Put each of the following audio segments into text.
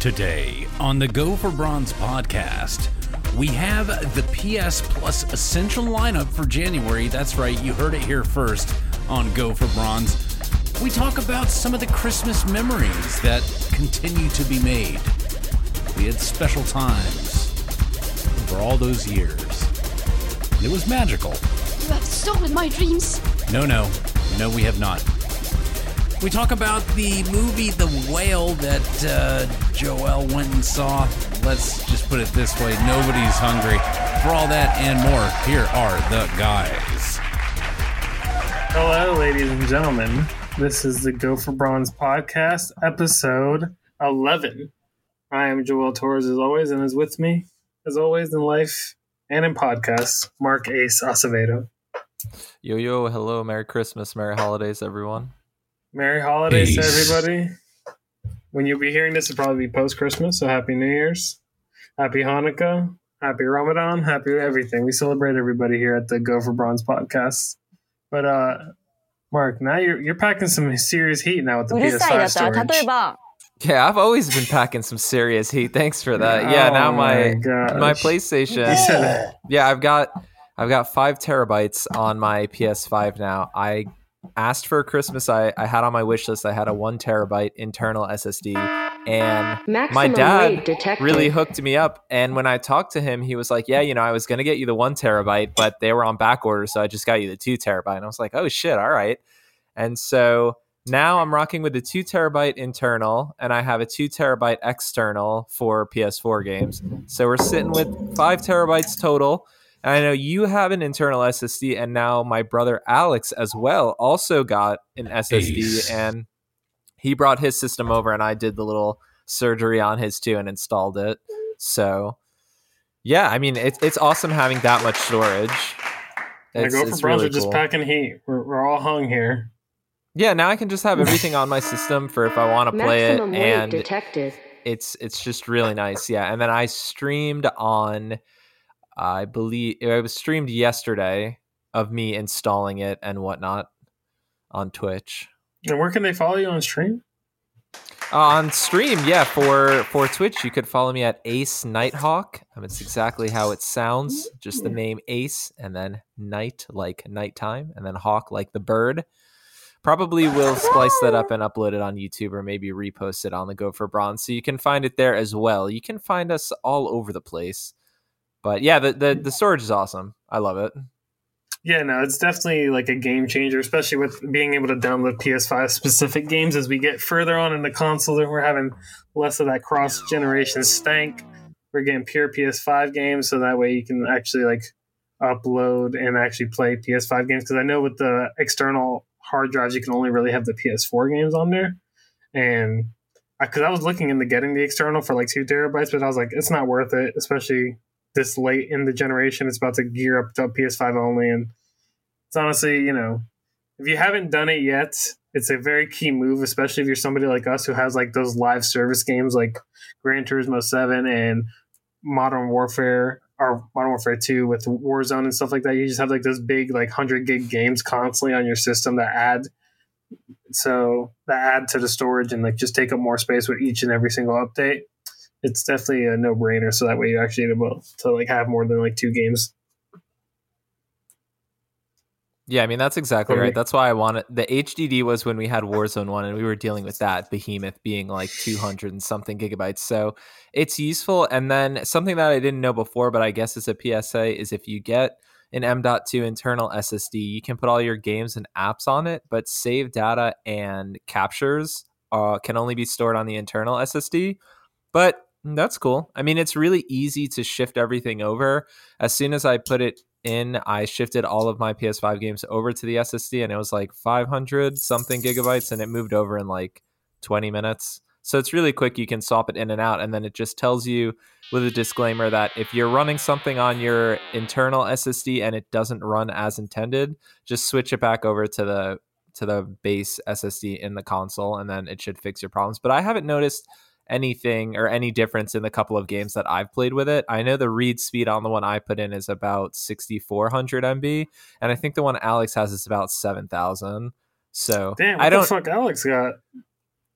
Today on the Go for Bronze podcast, we have the PS Plus Essential lineup for January. That's right, you heard it here first on Go for Bronze. We talk about some of the Christmas memories that continue to be made. We had special times for all those years. And it was magical. You have stolen my dreams. No, no, no, we have not. We talk about the movie The Whale that uh, Joel went and saw. Let's just put it this way nobody's hungry. For all that and more, here are the guys. Hello, ladies and gentlemen. This is the Go for Bronze podcast, episode 11. I am Joel Torres, as always, and is with me, as always, in life and in podcasts, Mark Ace Acevedo. Yo, yo, hello, Merry Christmas, Merry Holidays, everyone. Merry holidays Peace. to everybody. When you'll be hearing this, it'll probably be post Christmas. So happy New Year's, happy Hanukkah, happy Ramadan, happy everything. We celebrate everybody here at the Go for Bronze podcast. But uh, Mark, now you're you're packing some serious heat now with the PS5 storage. Yeah, I've always been packing some serious heat. Thanks for that. Yeah, oh now my my, my PlayStation. Yeah, I've got I've got five terabytes on my PS5 now. I asked for Christmas. I I had on my wish list. I had a one terabyte internal SSD, and my Maximum dad really hooked me up. And when I talked to him, he was like, "Yeah, you know, I was gonna get you the one terabyte, but they were on back order, so I just got you the two terabyte." And I was like, "Oh shit, all right." And so now I'm rocking with the two terabyte internal, and I have a two terabyte external for PS4 games. So we're sitting with five terabytes total. And I know you have an internal SSD, and now my brother Alex as well also got an SSD, Ace. and he brought his system over, and I did the little surgery on his too and installed it. So, yeah, I mean, it's it's awesome having that much storage. I It's, go for it's bronze. really We're just cool. packing heat. We're, we're all hung here. Yeah, now I can just have everything on my system for if I want to play it, and detected. it's it's just really nice. Yeah, and then I streamed on, I believe it was streamed yesterday of me installing it and whatnot on Twitch. And where can they follow you on stream? Uh, on stream, yeah, for for Twitch, you could follow me at Ace Nighthawk. Um, it's exactly how it sounds, just the name Ace, and then night like nighttime, and then hawk like the bird. Probably will splice that up and upload it on YouTube, or maybe repost it on the Go for Bronze, so you can find it there as well. You can find us all over the place, but yeah, the the, the storage is awesome. I love it. Yeah, no, it's definitely like a game changer, especially with being able to download PS5 specific games as we get further on in the console. And we're having less of that cross generation stank. We're getting pure PS5 games, so that way you can actually like upload and actually play PS5 games. Because I know with the external hard drives, you can only really have the PS4 games on there. And because I was looking into getting the external for like two terabytes, but I was like, it's not worth it, especially this late in the generation. It's about to gear up to PS5 only, and it's honestly, you know, if you haven't done it yet, it's a very key move, especially if you're somebody like us who has like those live service games like Gran Turismo 7 and Modern Warfare or Modern Warfare 2 with Warzone and stuff like that. You just have like those big like 100 gig games constantly on your system that add so that add to the storage and like just take up more space with each and every single update. It's definitely a no brainer. So that way you're actually able to like have more than like two games. Yeah, I mean that's exactly Okay. right. That's why I wanted the HDD was when we had Warzone one, and we were dealing with that behemoth being like two hundred and something gigabytes. So it's useful. And then something that I didn't know before, but I guess is a PSA, is if you get an M.2 internal SSD, you can put all your games and apps on it, but save data and captures uh, can only be stored on the internal SSD. But Mm, that's cool. I mean, it's really easy to shift everything over. As soon as I put it in, I shifted all of my PS5 games over to the SSD, and it was like 500 something gigabytes, and it moved over in like 20 minutes. So it's really quick. You can swap it in and out, and then it just tells you with a disclaimer that if you're running something on your internal SSD and it doesn't run as intended, just switch it back over to the to the base SSD in the console, and then it should fix your problems. But I haven't noticed anything or any difference in the couple of games that I've played with it. I know the read speed on the one I put in is about 6400 MB, and I think the one Alex has is about 7000. So Damn, I what don't the fuck Alex got?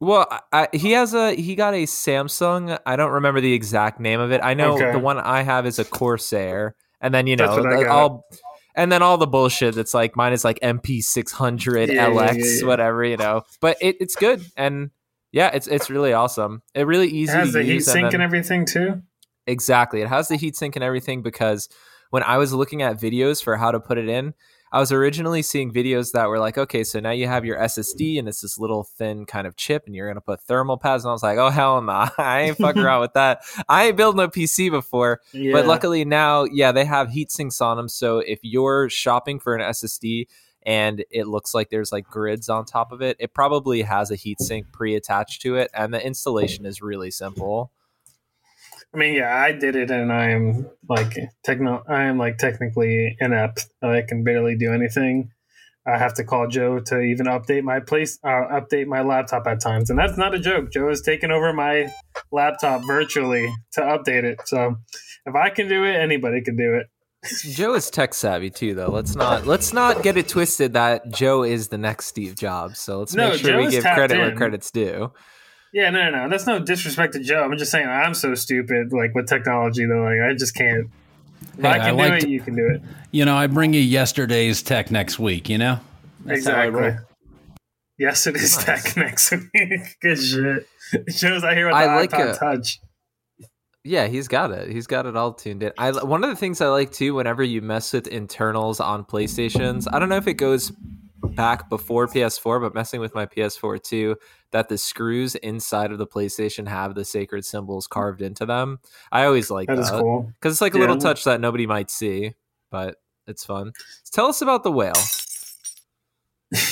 Well, I, he has a he got a Samsung. I don't remember the exact name of it. I know Okay. the one I have is a Corsair, and then you know what I the- got. all, and then all the bullshit that's like mine is like MP six hundred Yeah, yeah, LX yeah, yeah. whatever you know. But it, it's good and yeah, it's it's really awesome. It really It easy has to the heat use. and sink then- and everything too. Exactly. It has the heatsink and everything because when I was looking at videos for how to put it in, I was originally seeing videos that were like, okay, so now you have your SSD and it's this little thin kind of chip and you're going to put thermal pads. And I was like, oh, hell no. I ain't fucking around with that. I ain't building a PC before. Yeah. But luckily now, yeah, they have heat sinks on them. So if you're shopping for an SSD and it looks like there's like grids on top of it, it probably has a heat sink pre attached to it. And the installation is really simple. I mean, yeah, I did it, and I am like techno. I am like technically inept. I can barely do anything. I have to call Joe to even update my place, uh, update my laptop at times, and that's not a joke. Joe has taken over my laptop virtually to update it. So, if I can do it, anybody can do it. Joe is tech savvy too, though. Let's not let's not get it twisted that Joe is the next Steve Jobs. So let's No, make sure we give tapped credit where credit's due. Yeah, no, no, no. That's no disrespect to Joe. I'm just saying I'm so stupid, like with technology, though. Like I just can't. Hey, I I can do like it, to- you can do it. You know, I bring you yesterday's tech next week. You know, That's exactly. Yes, it is Nice. tech next week. Good shit. Joe's out here with the I like iPod it. Touch. Yeah, he's got it. He's got it all tuned in. I one of the things I like too, whenever you mess with internals on PlayStations, I don't know if it goes back before PS4, but messing with my PS4 too, that the screws inside of the PlayStation have the sacred symbols carved into them. I always like That that is cool. because it's like a little touch that nobody might see, but it's fun. Tell us about the whale.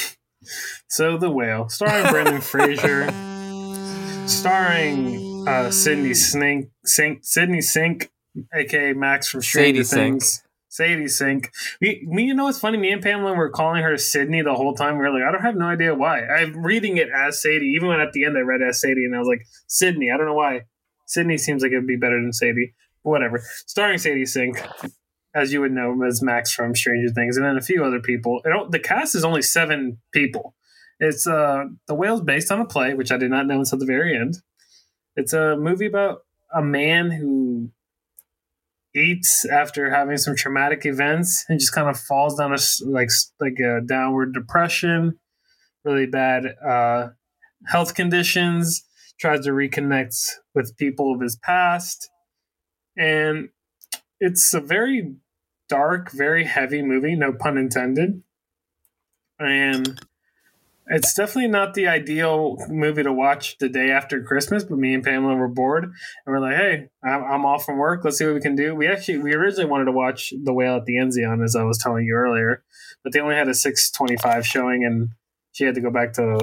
So the whale, starring Brendan Fraser, starring uh, Sydney Snink, Sink, Sydney Sink, aka Max from Stranger Sadie Sink. Things. Sadie Sink. We, we, you know what's funny? Me and Pamela were calling her Sydney the whole time. We are like, I don't have no idea why. I'm reading it as Sadie. Even when at the end I read as Sadie, and I was like, Sydney. I don't know why. Sydney seems like it would be better than Sadie. But whatever. Starring Sadie Sink, as you would know, as Max from Stranger Things, and then a few other people. It, don't- the cast is only seven people. It's uh the whale's based on a play, which I did not know until the very end. It's a movie about a man who eats after having some traumatic events and just kind of falls down a like like a downward depression, really bad uh, health conditions. Tries to reconnect with people of his past, and it's a very dark, very heavy movie. No pun intended. And it's definitely not the ideal movie to watch the day after Christmas, but me and Pamela were bored, and we're like, "Hey, I'm, I'm off from work. Let's see what we can do." We actually we originally wanted to watch The Whale at the Enzian, as I was telling you earlier, but they only had a 6:25 showing, and she had to go back to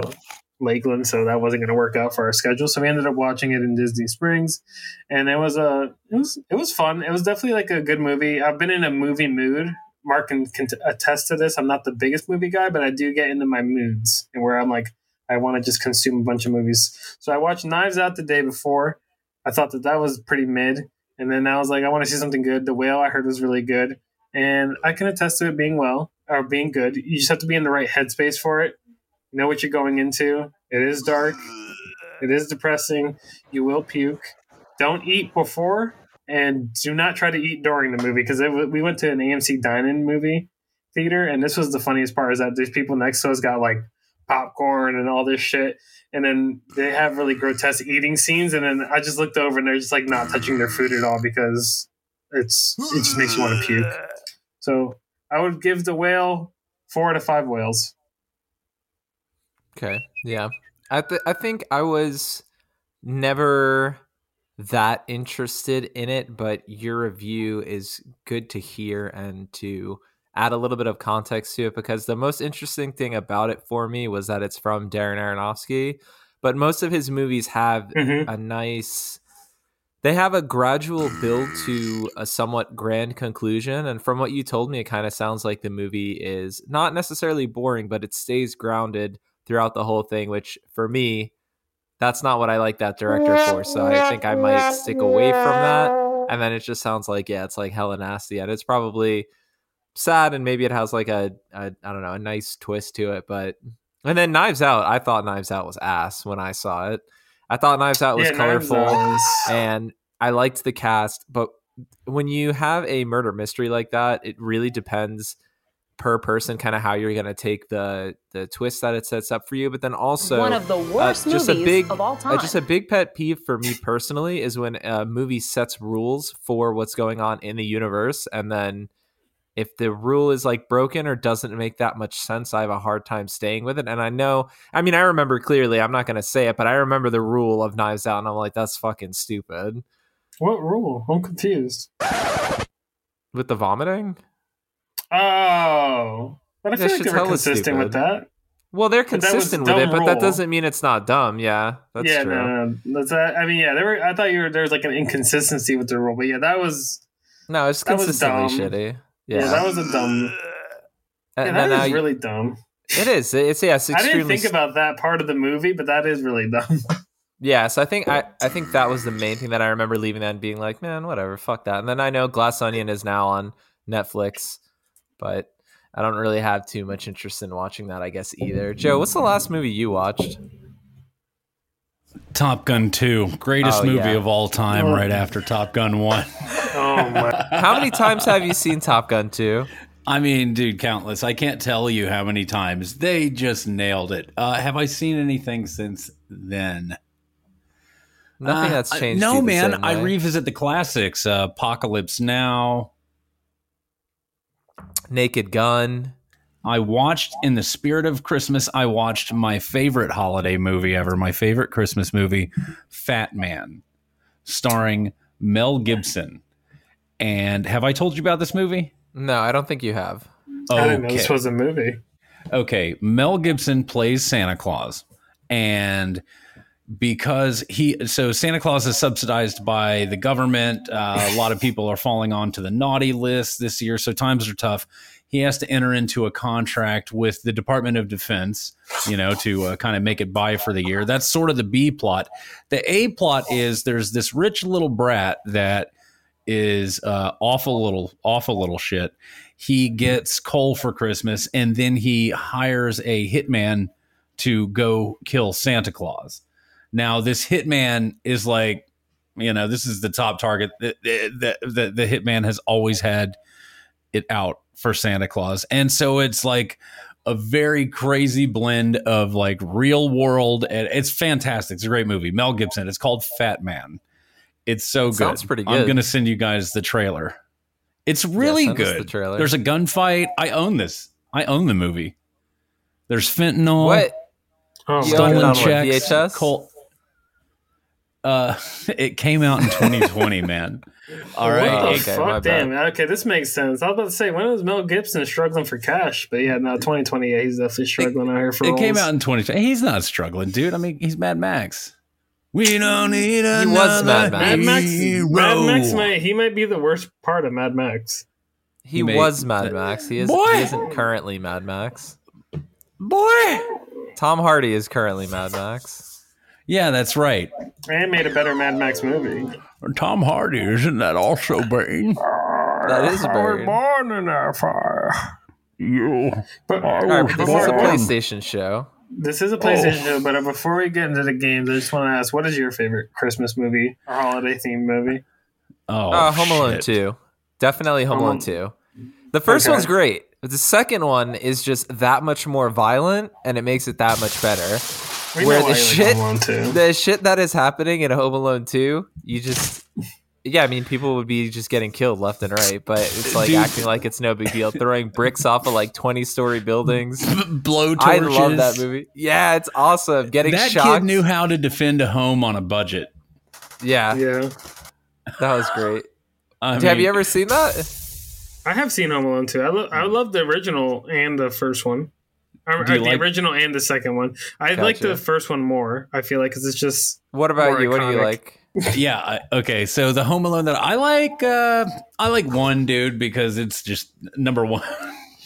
Lakeland, so that wasn't going to work out for our schedule. So we ended up watching it in Disney Springs, and it was a it was it was fun. It was definitely like a good movie. I've been in a movie mood. Mark can, can attest to this. I'm not the biggest movie guy, but I do get into my moods and where I'm like, I want to just consume a bunch of movies. So I watched Knives Out the day before. I thought that that was pretty mid, and then I was like, I want to see something good. The Whale I heard was really good, and I can attest to it being well or being good. You just have to be in the right headspace for it. Know what you're going into. It is dark. It is depressing. You will puke. Don't eat before, and do not try to eat during the movie because we went to an AMC dine-in movie theater, and this was the funniest part: is that these people next to us got like popcorn and all this shit, and then they have really grotesque eating scenes, and then I just looked over and they're just like not touching their food at all because it's it just makes you want to puke. So I would give the whale four out of five whales. Okay. Yeah. I th- I think I was never that interested in it, but your review is good to hear and to add a little bit of context to it because the most interesting thing about it for me was that it's from Darren Aronofsky, but most of his movies have Mhm. a nice they have a gradual build to a somewhat grand conclusion and from what you told me it kind of sounds like the movie is not necessarily boring but it stays grounded throughout the whole thing which for me that's not what i like that director for so i think i might stick away from that and then it just sounds like yeah it's like hella nasty and it's probably sad and maybe it has like a, a i don't know a nice twist to it but And then Knives Out, I thought Knives Out was ass when I saw it. I thought Knives Out was Yeah, colorful Out and I liked the cast, but when you have a murder mystery like that, it really depends per person kind of how you're going to take the the twist that it sets up for you, but then also one of the worst uh, just movies a big, of all uh, time. just a big pet peeve for me personally is when a movie sets rules for what's going on in the universe, and then if the rule is like broken or doesn't make that much sense, I have a hard time staying with it. And I know, I mean, I remember clearly. I'm not going to say it, but I remember the rule of Knives Out, and I'm like, that's fucking stupid What rule? I'm confused. with the vomiting. Oh, but I That feel like shit's they were consistent with that. Well, they're that consistent with it, dumb but that doesn't mean it's not dumb. Yeah, that's yeah, true. no, no, that's that. I mean, yeah, there were. I thought you were there was like an inconsistency with the rule, but yeah, that was No, it's That was consistently shitty. yeah, Yeah, that was a dumb. Uh, and Yeah, that is really dumb. it is. It's yeah, it's I didn't extremely. think about that part of the movie, but that is really dumb. yeah, so I think I I think that was the main thing that I remember leaving that and being like, man, whatever, fuck that. And then I know Glass Onion is now on Netflix, but I don't really have too much interest in watching that. I guess either. Joe, what's the last movie you watched? Top Gun 2, greatest Oh, movie yeah. of all time, Oh. right after Top Gun 1. oh my! How many times have you seen Top Gun 2? I mean, dude, countless. I can't tell you how many times. They just nailed it. Uh, have I seen anything since then? Nothing Uh, that's I- changed. No, man. I revisit the classics. Uh, Apocalypse Now. Naked Gun. I watched, in the spirit of Christmas, I watched my favorite holiday movie ever, my favorite Christmas movie, Fat Man, starring Mel Gibson. And have I told you about this movie? No, I don't think you have. I didn't know this was a movie. okay, Mel Gibson plays Santa Claus, and because he so Santa Claus is subsidized by the government, uh, a lot of people are falling onto the naughty list this year, so times are tough. He has to enter into a contract with the Department of Defense, you know, to uh, kind of make it by for the year. That's sort of the B plot. The A plot is there's this rich little brat that is uh, awful little awful little shit. He gets coal for Christmas, and then he hires a hitman to go kill Santa Claus. Now, this hitman is like, you know, this is the top target. The, the, the, the hitman has always had it out for Santa Claus. And so it's like a very crazy blend of like real world. And it's fantastic. It's a great movie. Mel Gibson. It's called Fat Man. It's so good. Sounds pretty I'm going to send you guys the trailer. It's really send us good. the trailer. There's a gunfight. I own this. I own the movie. There's fentanyl. What? Oh, You own it Stolen checks. VHS? Col- uh, it came out in 2020, man. All right. what the okay, my fuck? bad. Damn. Okay, this makes sense. I was about to say when was Mel Gibson struggling for cash? But yeah, no, 2020. Yeah, he's definitely struggling out here for. It came out in 2020. He's not struggling, dude. I mean, he's Mad Max. We don't need He another was Mad Max. Mad Max. Mad Max might he might be the worst part of Mad Max. He Mate, was Mad Max. He is. Boy! He isn't currently Mad Max. Boy. Tom Hardy is currently Mad Max. Yeah, that's right. And made a better Mad Max movie. Tom Hardy, isn't that also Bane? That is Bane. born in a fire. You. But All right, but this is a PlayStation show. This is a PlayStation show, but uh, before we get into the games, I just want to ask, what is your favorite Christmas movie or holiday themed movie? Oh, Uh, Home Alone shit. 2. Definitely Home Home Alone Alone- 2. The first Okay. one's great, but the second one is just that much more violent and it makes it that much better. We Where the shit- Home Alone too. The shit that is happening in Home Alone 2, you just. Yeah, I mean, people would be just getting killed left and right, but it's like Dude. acting like it's no big deal. Throwing bricks off of like 20 story buildings. Blow torches. I torches. love that movie. Yeah, it's awesome. Getting That shocked. kid knew how to defend a home on a budget. yeah, yeah, that was great. I Have you ever seen that? I have seen Home Alone 2. I, lo- I love the original and the first one. Or, Do you uh, the like- original and the second one. I like the first one more. I feel like because it's just What about More you? What do you like? Yeah. I- Okay. So the Home Alone that I like, uh, I like one dude because it's just number one.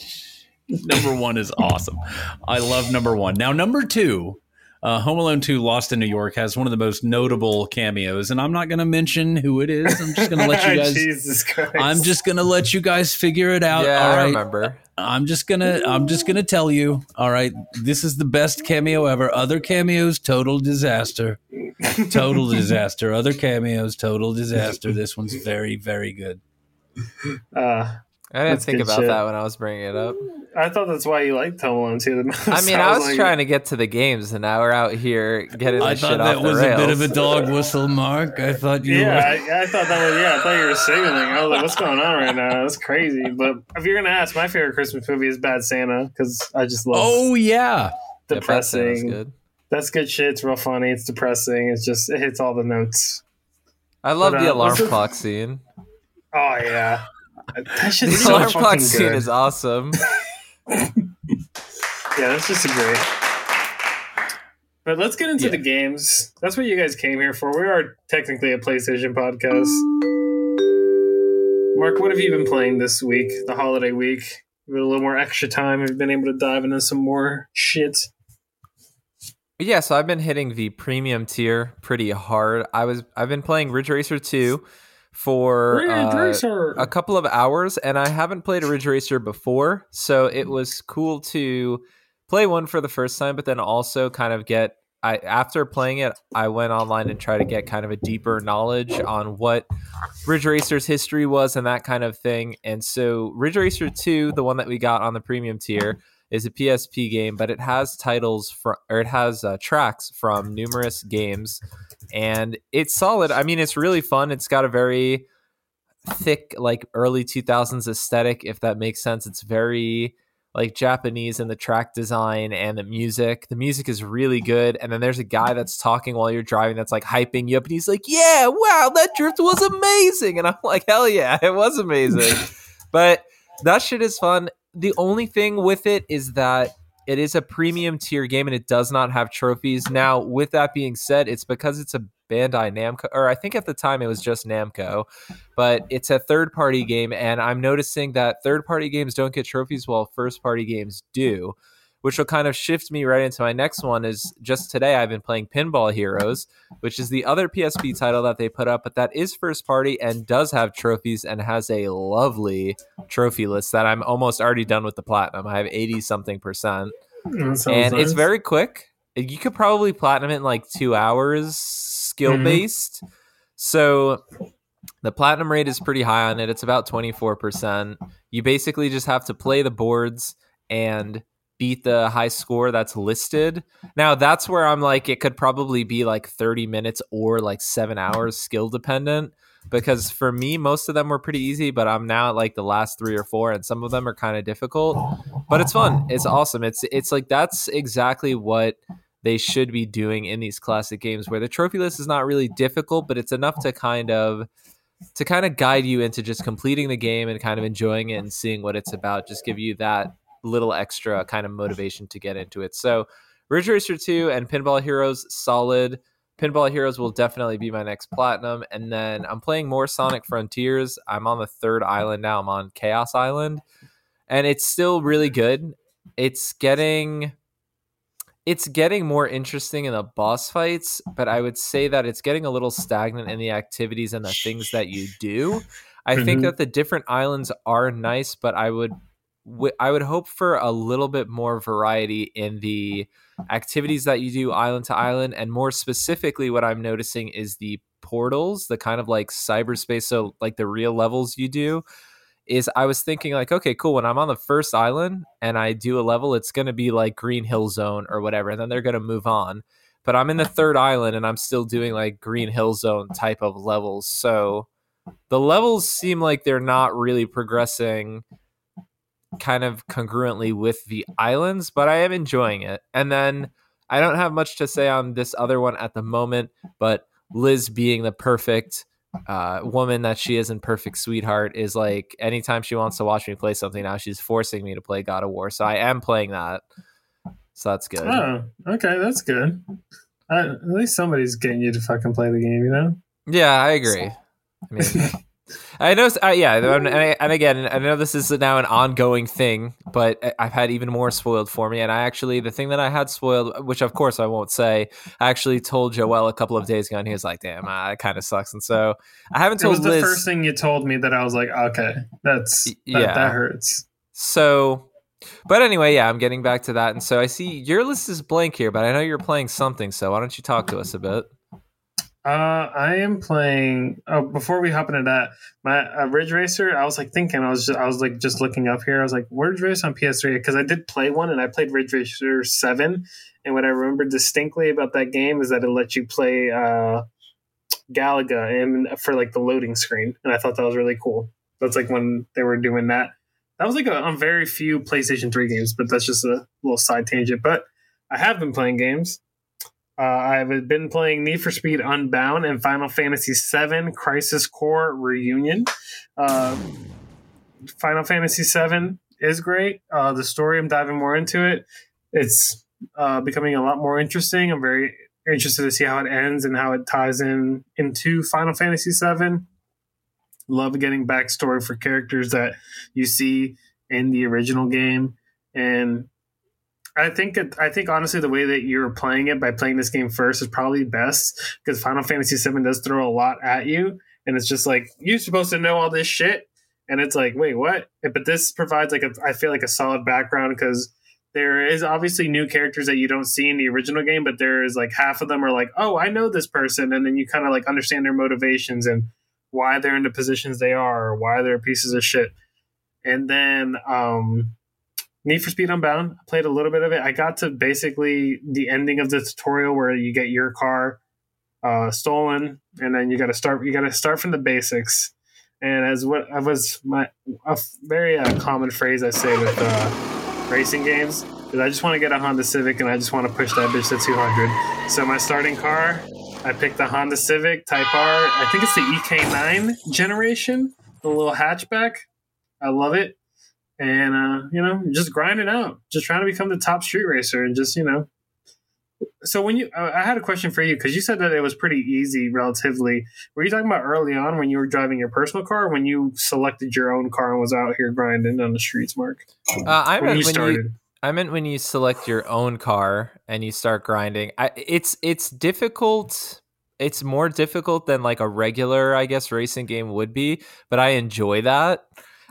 number one is awesome. I love number one. Now number two, uh, Home Alone 2 Lost in New York has one of the most notable cameos, and I'm not going to mention who it is. I'm just going to let you guys. Jesus Christ. I'm just going to let you guys figure it out. yeah, all I remember. I'm just gonna I'm just gonna tell you, all right, this is the best cameo ever. Other cameos, total disaster. Total disaster. Other cameos, total disaster. This one's very, very good. Uh, I didn't think good about shit. that when I was bringing it up. I thought that's why you liked Home Alone 2 the most. I mean, I was like, trying to get to the games, and now we're out here getting I this shit thought that was rails. a bit of a dog whistle, Mark. I thought you Yeah, were I, I thought that was yeah. I thought you were signaling. I was like, "What's going on right now? That's crazy." But if you're gonna ask, my favorite Christmas movie is Bad Santa because I just love Oh yeah. Yeah, depressing. good. That's good shit. It's real funny. It's depressing. It's just it hits all the notes. I love But, the uh, alarm clock scene. Oh yeah, that The shit's so alarm fucking clock good. scene is awesome. Yeah, that's just a great. But let's get into Yeah. the games. That's what you guys came here for. We are technically a PlayStation podcast. Mark, what have you been playing this week, the holiday week? With a little more extra time, have you been able to dive into some more shit? Yeah, so I've been hitting the premium tier pretty hard. I was I've been playing Ridge Racer 2 for uh, a couple of hours and I haven't played a Ridge Racer before, so it was cool to play one for the first time but then also kind of get I after playing it, I went online and tried to get kind of a deeper knowledge on what Ridge Racer's history was and that kind of thing. And so Ridge Racer 2, the one that we got on the premium tier, is a PSP game, but it has titles from or it has uh, tracks from numerous games, and it's solid. I mean, it's really fun. It's got a very thick, like early two thousands aesthetic, if that makes sense. It's very like Japanese in the track design and the music. The music is really good, and then there's a guy that's talking while you're driving that's like hyping you up, and he's like, "Yeah, wow, that drift was amazing," and I'm like, "Hell yeah, it was amazing." but that shit is fun. The only thing with it is that it is a premium tier game and it does not have trophies. Now, with that being said, it's because it's a Bandai Namco, or I think at the time it was just Namco, but it's a third party game. And I'm noticing that third party games don't get trophies while first party games do, which will kind of shift me right into my next one. Is just today I've been playing Pinball Heroes, which is the other PSP title that they put up, but that is first party and does have trophies and has a lovely trophy list that I'm almost already done with the platinum. I have 80 something percent and it's very quick. You could probably platinum it in like two hours, skill mm-hmm. based. So the platinum rate is pretty high on it. It's about 24%. You basically just have to play the boards and beat the high score that's listed. Now, that's where I'm like, it could probably be like 30 minutes or like seven hours skill dependent. Because for me, most of them were pretty easy, but I'm now at like the last three or four, and some of them are kind of difficult. But it's fun. It's awesome. It's it's like that's exactly what they should be doing in these classic games where the trophy list is not really difficult but it's enough to kind of to kind of guide you into just completing the game and kind of enjoying it and seeing what it's about just give you that little extra kind of motivation to get into it. So ridge racer 2 and pinball heroes solid. Pinball heroes will definitely be my next platinum. And then i'm playing more sonic frontiers. I'm on the third island now. I'm on chaos island. And it's still really good. It's getting it's getting more interesting in the boss fights, but I would say that it's getting a little stagnant in the activities and the things that you do. I think Mhm. that the different islands are nice, but I would I would hope for a little bit more variety in the activities that you do island to island and more specifically what I'm noticing is the portals, the kind of like cyberspace so like the real levels you do is I was thinking like, okay, cool. When I'm on the first island and I do a level, it's going to be like Green Hill Zone or whatever, and then they're going to move on. But I'm in the third island and I'm still doing like Green Hill Zone type of levels. So the levels seem like they're not really progressing kind of congruently with the islands, but I am enjoying it. And then I don't have much to say on this other one at the moment, but Liz being the perfect uh, woman that she is and perfect sweetheart is like anytime she wants to watch me play something now, she's forcing me to play God of War. So I am playing that. So that's good. Oh, okay, that's good. Uh, at least somebody's getting you to fucking play the game, you know? Yeah, I agree. I mean, I know, uh, yeah, and, and, again, I know this is now an ongoing thing, but I've had even more spoiled for me. And I actually, the thing that I had spoiled, which of course I won't say, I actually told Joel a couple of days ago, and he was like, "Damn, uh, it kind of sucks." And so I haven't told. It was the Liz, first thing you told me that I was like, "Okay, that's that, yeah, that hurts." So, but anyway, yeah, I'm getting back to that, and so I see your list is blank here, but I know you're playing something. So why don't you talk to us a bit? Uh, I am playing. Oh, before we hop into that, my uh, Ridge Racer. I was like thinking. I was just. I was like just looking up here. I was like, Ridge Racer on PS3 because I did play one and I played Ridge Racer Seven. And what I remember distinctly about that game is that it let you play uh, Galaga and for like the loading screen, and I thought that was really cool. That's like when they were doing that. That was like a, on very few PlayStation 3 games, but that's just a little side tangent. But I have been playing games. Uh, I've been playing Need for Speed Unbound and Final Fantasy VII Crisis Core Reunion. Uh, Final Fantasy VII is great. Uh, the story, I'm diving more into it. It's uh, becoming a lot more interesting. I'm very interested to see how it ends and how it ties in into Final Fantasy VII. Love getting backstory for characters that you see in the original game, and I think it, I think honestly the way that you're playing it by playing this game first is probably best because Final Fantasy VII does throw a lot at you, and it's just like you're supposed to know all this shit, and it's like wait what? But this provides like a I feel like a solid background because there is obviously new characters that you don't see in the original game, but there is like half of them are like oh I know this person, and then you kind of like understand their motivations and why they're in the positions they are or why they're pieces of shit, and then um Need for Speed Unbound. I played a little bit of it. I got to basically the ending of the tutorial where you get your car uh, stolen, and then you got to start. You got to start from the basics. And as what I was my a very uh, common phrase I say with uh, racing games is I just want to get a Honda Civic and I just want to push that bitch to 200. So my starting car, I picked the Honda Civic Type R. I think it's the EK9 generation, the little hatchback. I love it and uh, you know, just grind it out, just trying to become the top street racer, and just you know. So when you, uh, I had a question for you because you said that it was pretty easy, relatively. Were you talking about early on when you were driving your personal car, when you selected your own car and was out here grinding on the streets, Mark? Uh, I meant when you, when you I meant when you select your own car and you start grinding. I, it's it's difficult it's more difficult than like a regular i guess racing game would be but i enjoy that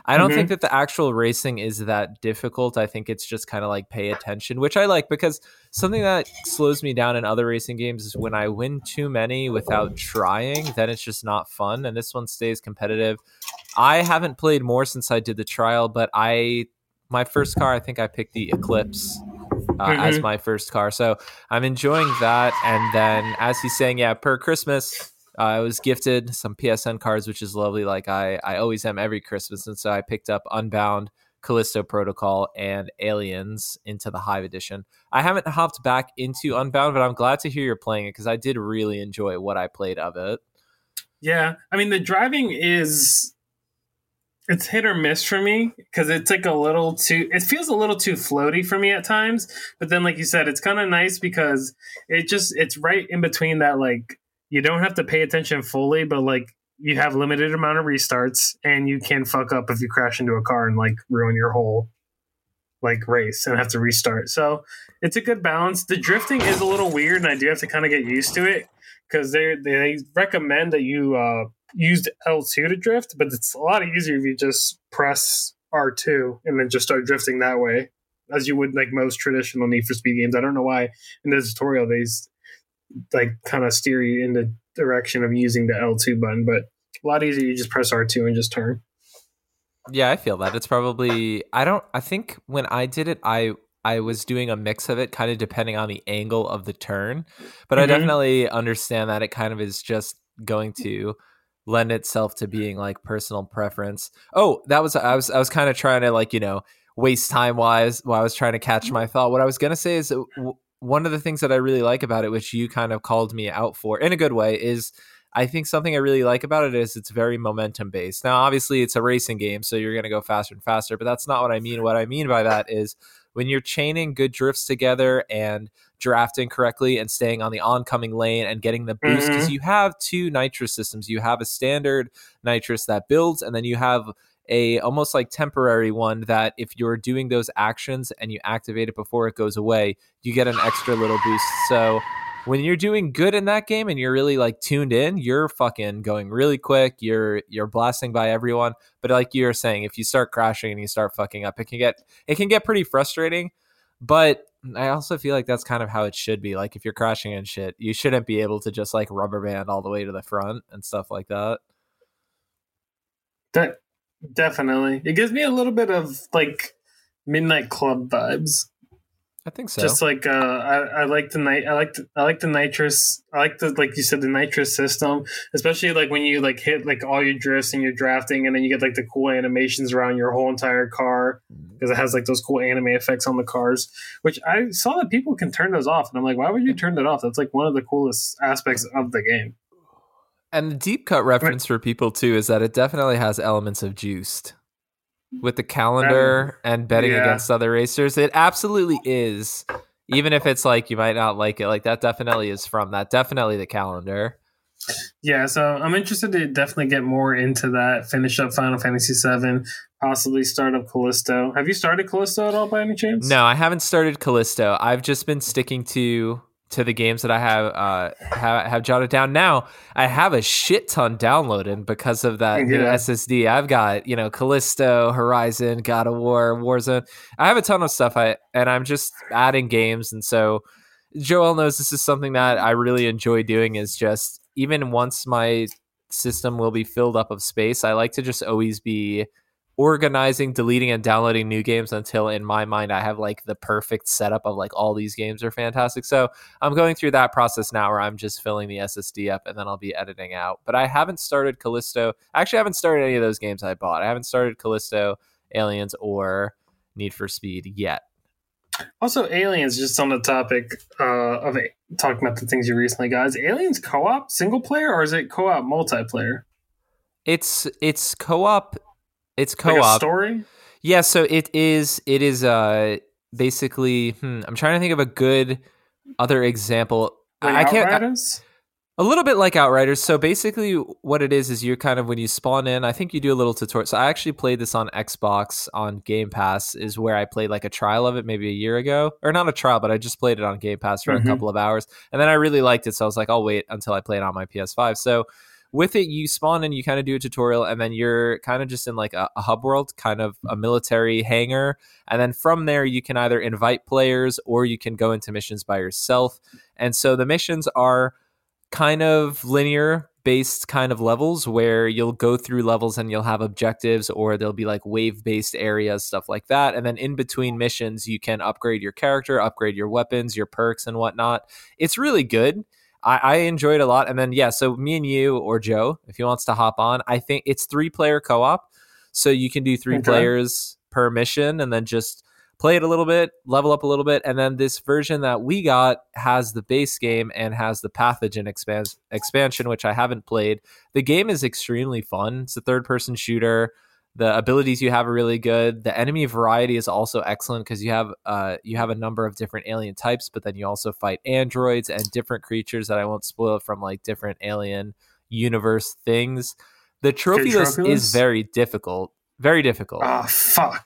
I don't mm-hmm. think that the actual racing is that difficult. I think it's just kind of like pay attention, which I like because something that slows me down in other racing games is when I win too many without trying, then it's just not fun. And this one stays competitive. I haven't played more since I did the trial, but I my first car, I think I picked the Eclipse uh, mm-hmm. as my first car. So I'm enjoying that. And then, as he's saying, yeah, per Christmas, uh, I was gifted some PSN cards, which is lovely. Like I, I always am every Christmas, and so I picked up Unbound, Callisto Protocol, and Aliens into the Hive edition. I haven't hopped back into Unbound, but I'm glad to hear you're playing it because I did really enjoy what I played of it. Yeah, I mean the driving is it's hit or miss for me because it's like a little too it feels a little too floaty for me at times but then like you said it's kind of nice because it just it's right in between that like you don't have to pay attention fully, but like you have limited amount of restarts and you can fuck up if you crash into a car and like ruin your whole like race and have to restart. So it's a good balance. The drifting is a little weird and I do have to kind of get used to it because they they recommend that you uh use L2 to drift, but it's a lot easier if you just press R2 and then just start drifting that way as you would like most traditional Need for Speed games. I don't know why in the tutorial they like kind of steer you in the direction of using the L2 button, but a lot easier. You just press R2 and just turn. Yeah, I feel that. It's probably I don't I think when I did it I I was doing a mix of it kind of depending on the angle of the turn, but mm-hmm. I definitely understand that it kind of is just going to lend itself to being like personal preference. Oh, that was I was I was kind of trying to like, you know, waste time wise while I was trying to catch my thought. What I was going to say is one of the things that I really like about it, which you kind of called me out for in a good way, is I think something I really like about it is it's very momentum based. Now, obviously, it's a racing game, so you're going to go faster and faster, but that's not what I mean. What I mean by that is when you're chaining good drifts together and drafting correctly and staying on the oncoming lane and getting the boost because Mhm. you have two nitrous systems. You have a standard nitrous that builds, and then you have a almost like temporary one that if you're doing those actions and you activate it before it goes away, you get an extra little boost. So when you're doing good in that game and you're really like tuned in, you're fucking going really quick. You're you're blasting by everyone. But like you're saying, if you start crashing and you start fucking up, it can get it can get pretty frustrating. But I also feel like that's kind of how it should be. Like if you're crashing and shit, you shouldn't be able to just like rubber band all the way to the front and stuff like that. That definitely. It gives me a little bit of like midnight club vibes. I think so. Just like uh, I, I like the night. I like the, I like the nitrous. I like the like you said the nitrous system, especially like when you like hit like all your drifts and you're drafting, and then you get like the cool animations around your whole entire car because it has like those cool anime effects on the cars. Which I saw that people can turn those off, and I'm like, why would you turn that off? That's like one of the coolest aspects of the game. And the deep cut reference for people too is that it definitely has elements of juiced with the calendar and betting yeah. against other racers. It absolutely is. Even if it's like you might not like it, like that definitely is from that. Definitely the calendar. Yeah, so I'm interested to definitely get more into that. Finish up Final Fantasy VII, possibly start up Callisto. Have you started Callisto at all by any chance? No, I haven't started Callisto. I've just been sticking to to the games that I have uh have, have jotted down. Now I have a shit ton downloaded because of that new Yeah. SSD. I've got you know Callisto, Horizon, God of War, Warzone. I have a ton of stuff. I and I'm just adding games, and so Joel knows this is something that I really enjoy doing. Is just even once my system will be filled up of space, I like to just always be organizing, deleting, and downloading new games until in my mind I have like the perfect setup of like all these games are fantastic. So I'm going through that process now where I'm just filling the SSD up and then I'll be editing out. But I haven't started Callisto. Actually, I haven't started any of those games I bought. I haven't started Callisto, Aliens, or Need for Speed yet. Also, Aliens, just on the topic uh, of it, talking about the things you recently got. Is Aliens co op single player or is it co op multiplayer? It's it's co-op. It's Like a co-op. story? Yeah, so it is. It is. Uh, basically. Hmm, I'm trying to think of a good other example. Like I can't. I- Outriders? A little bit like Outriders. So basically, what it is is you're kind of when you spawn in. I think you do a little tutorial. So I actually played this on Xbox on Game Pass. Is where I played like a trial of it maybe a year ago, or not a trial, but I just played it on Game Pass for Mhm. a couple of hours, and then I really liked it. So I was like, I'll wait until I play it on my PS5. So with it, you spawn and you kind of do a tutorial, and then you're kind of just in like a, a hub world, kind of a military hangar, and then from there you can either invite players or you can go into missions by yourself. And so the missions are kind of linear based kind of levels where you'll go through levels and you'll have objectives or there'll be like wave based areas stuff like that. And then in between missions you can upgrade your character upgrade your weapons your perks and whatnot. It's really good I, I enjoyed it a lot and then yeah so me and you or joe if he wants to hop on i think it's three player co-op so you can do three Okay. players per mission and then just play it a little bit, level up a little bit, and then this version that we got has the base game and has the pathogen expans- expansion, which I haven't played. The game is extremely fun. It's a third person shooter. The abilities you have are really good. The enemy variety is also excellent because you have uh, you have a number of different alien types, but then you also fight androids and different creatures that I won't spoil from like different alien universe things. The trophy list is very difficult. Very difficult Oh, fuck.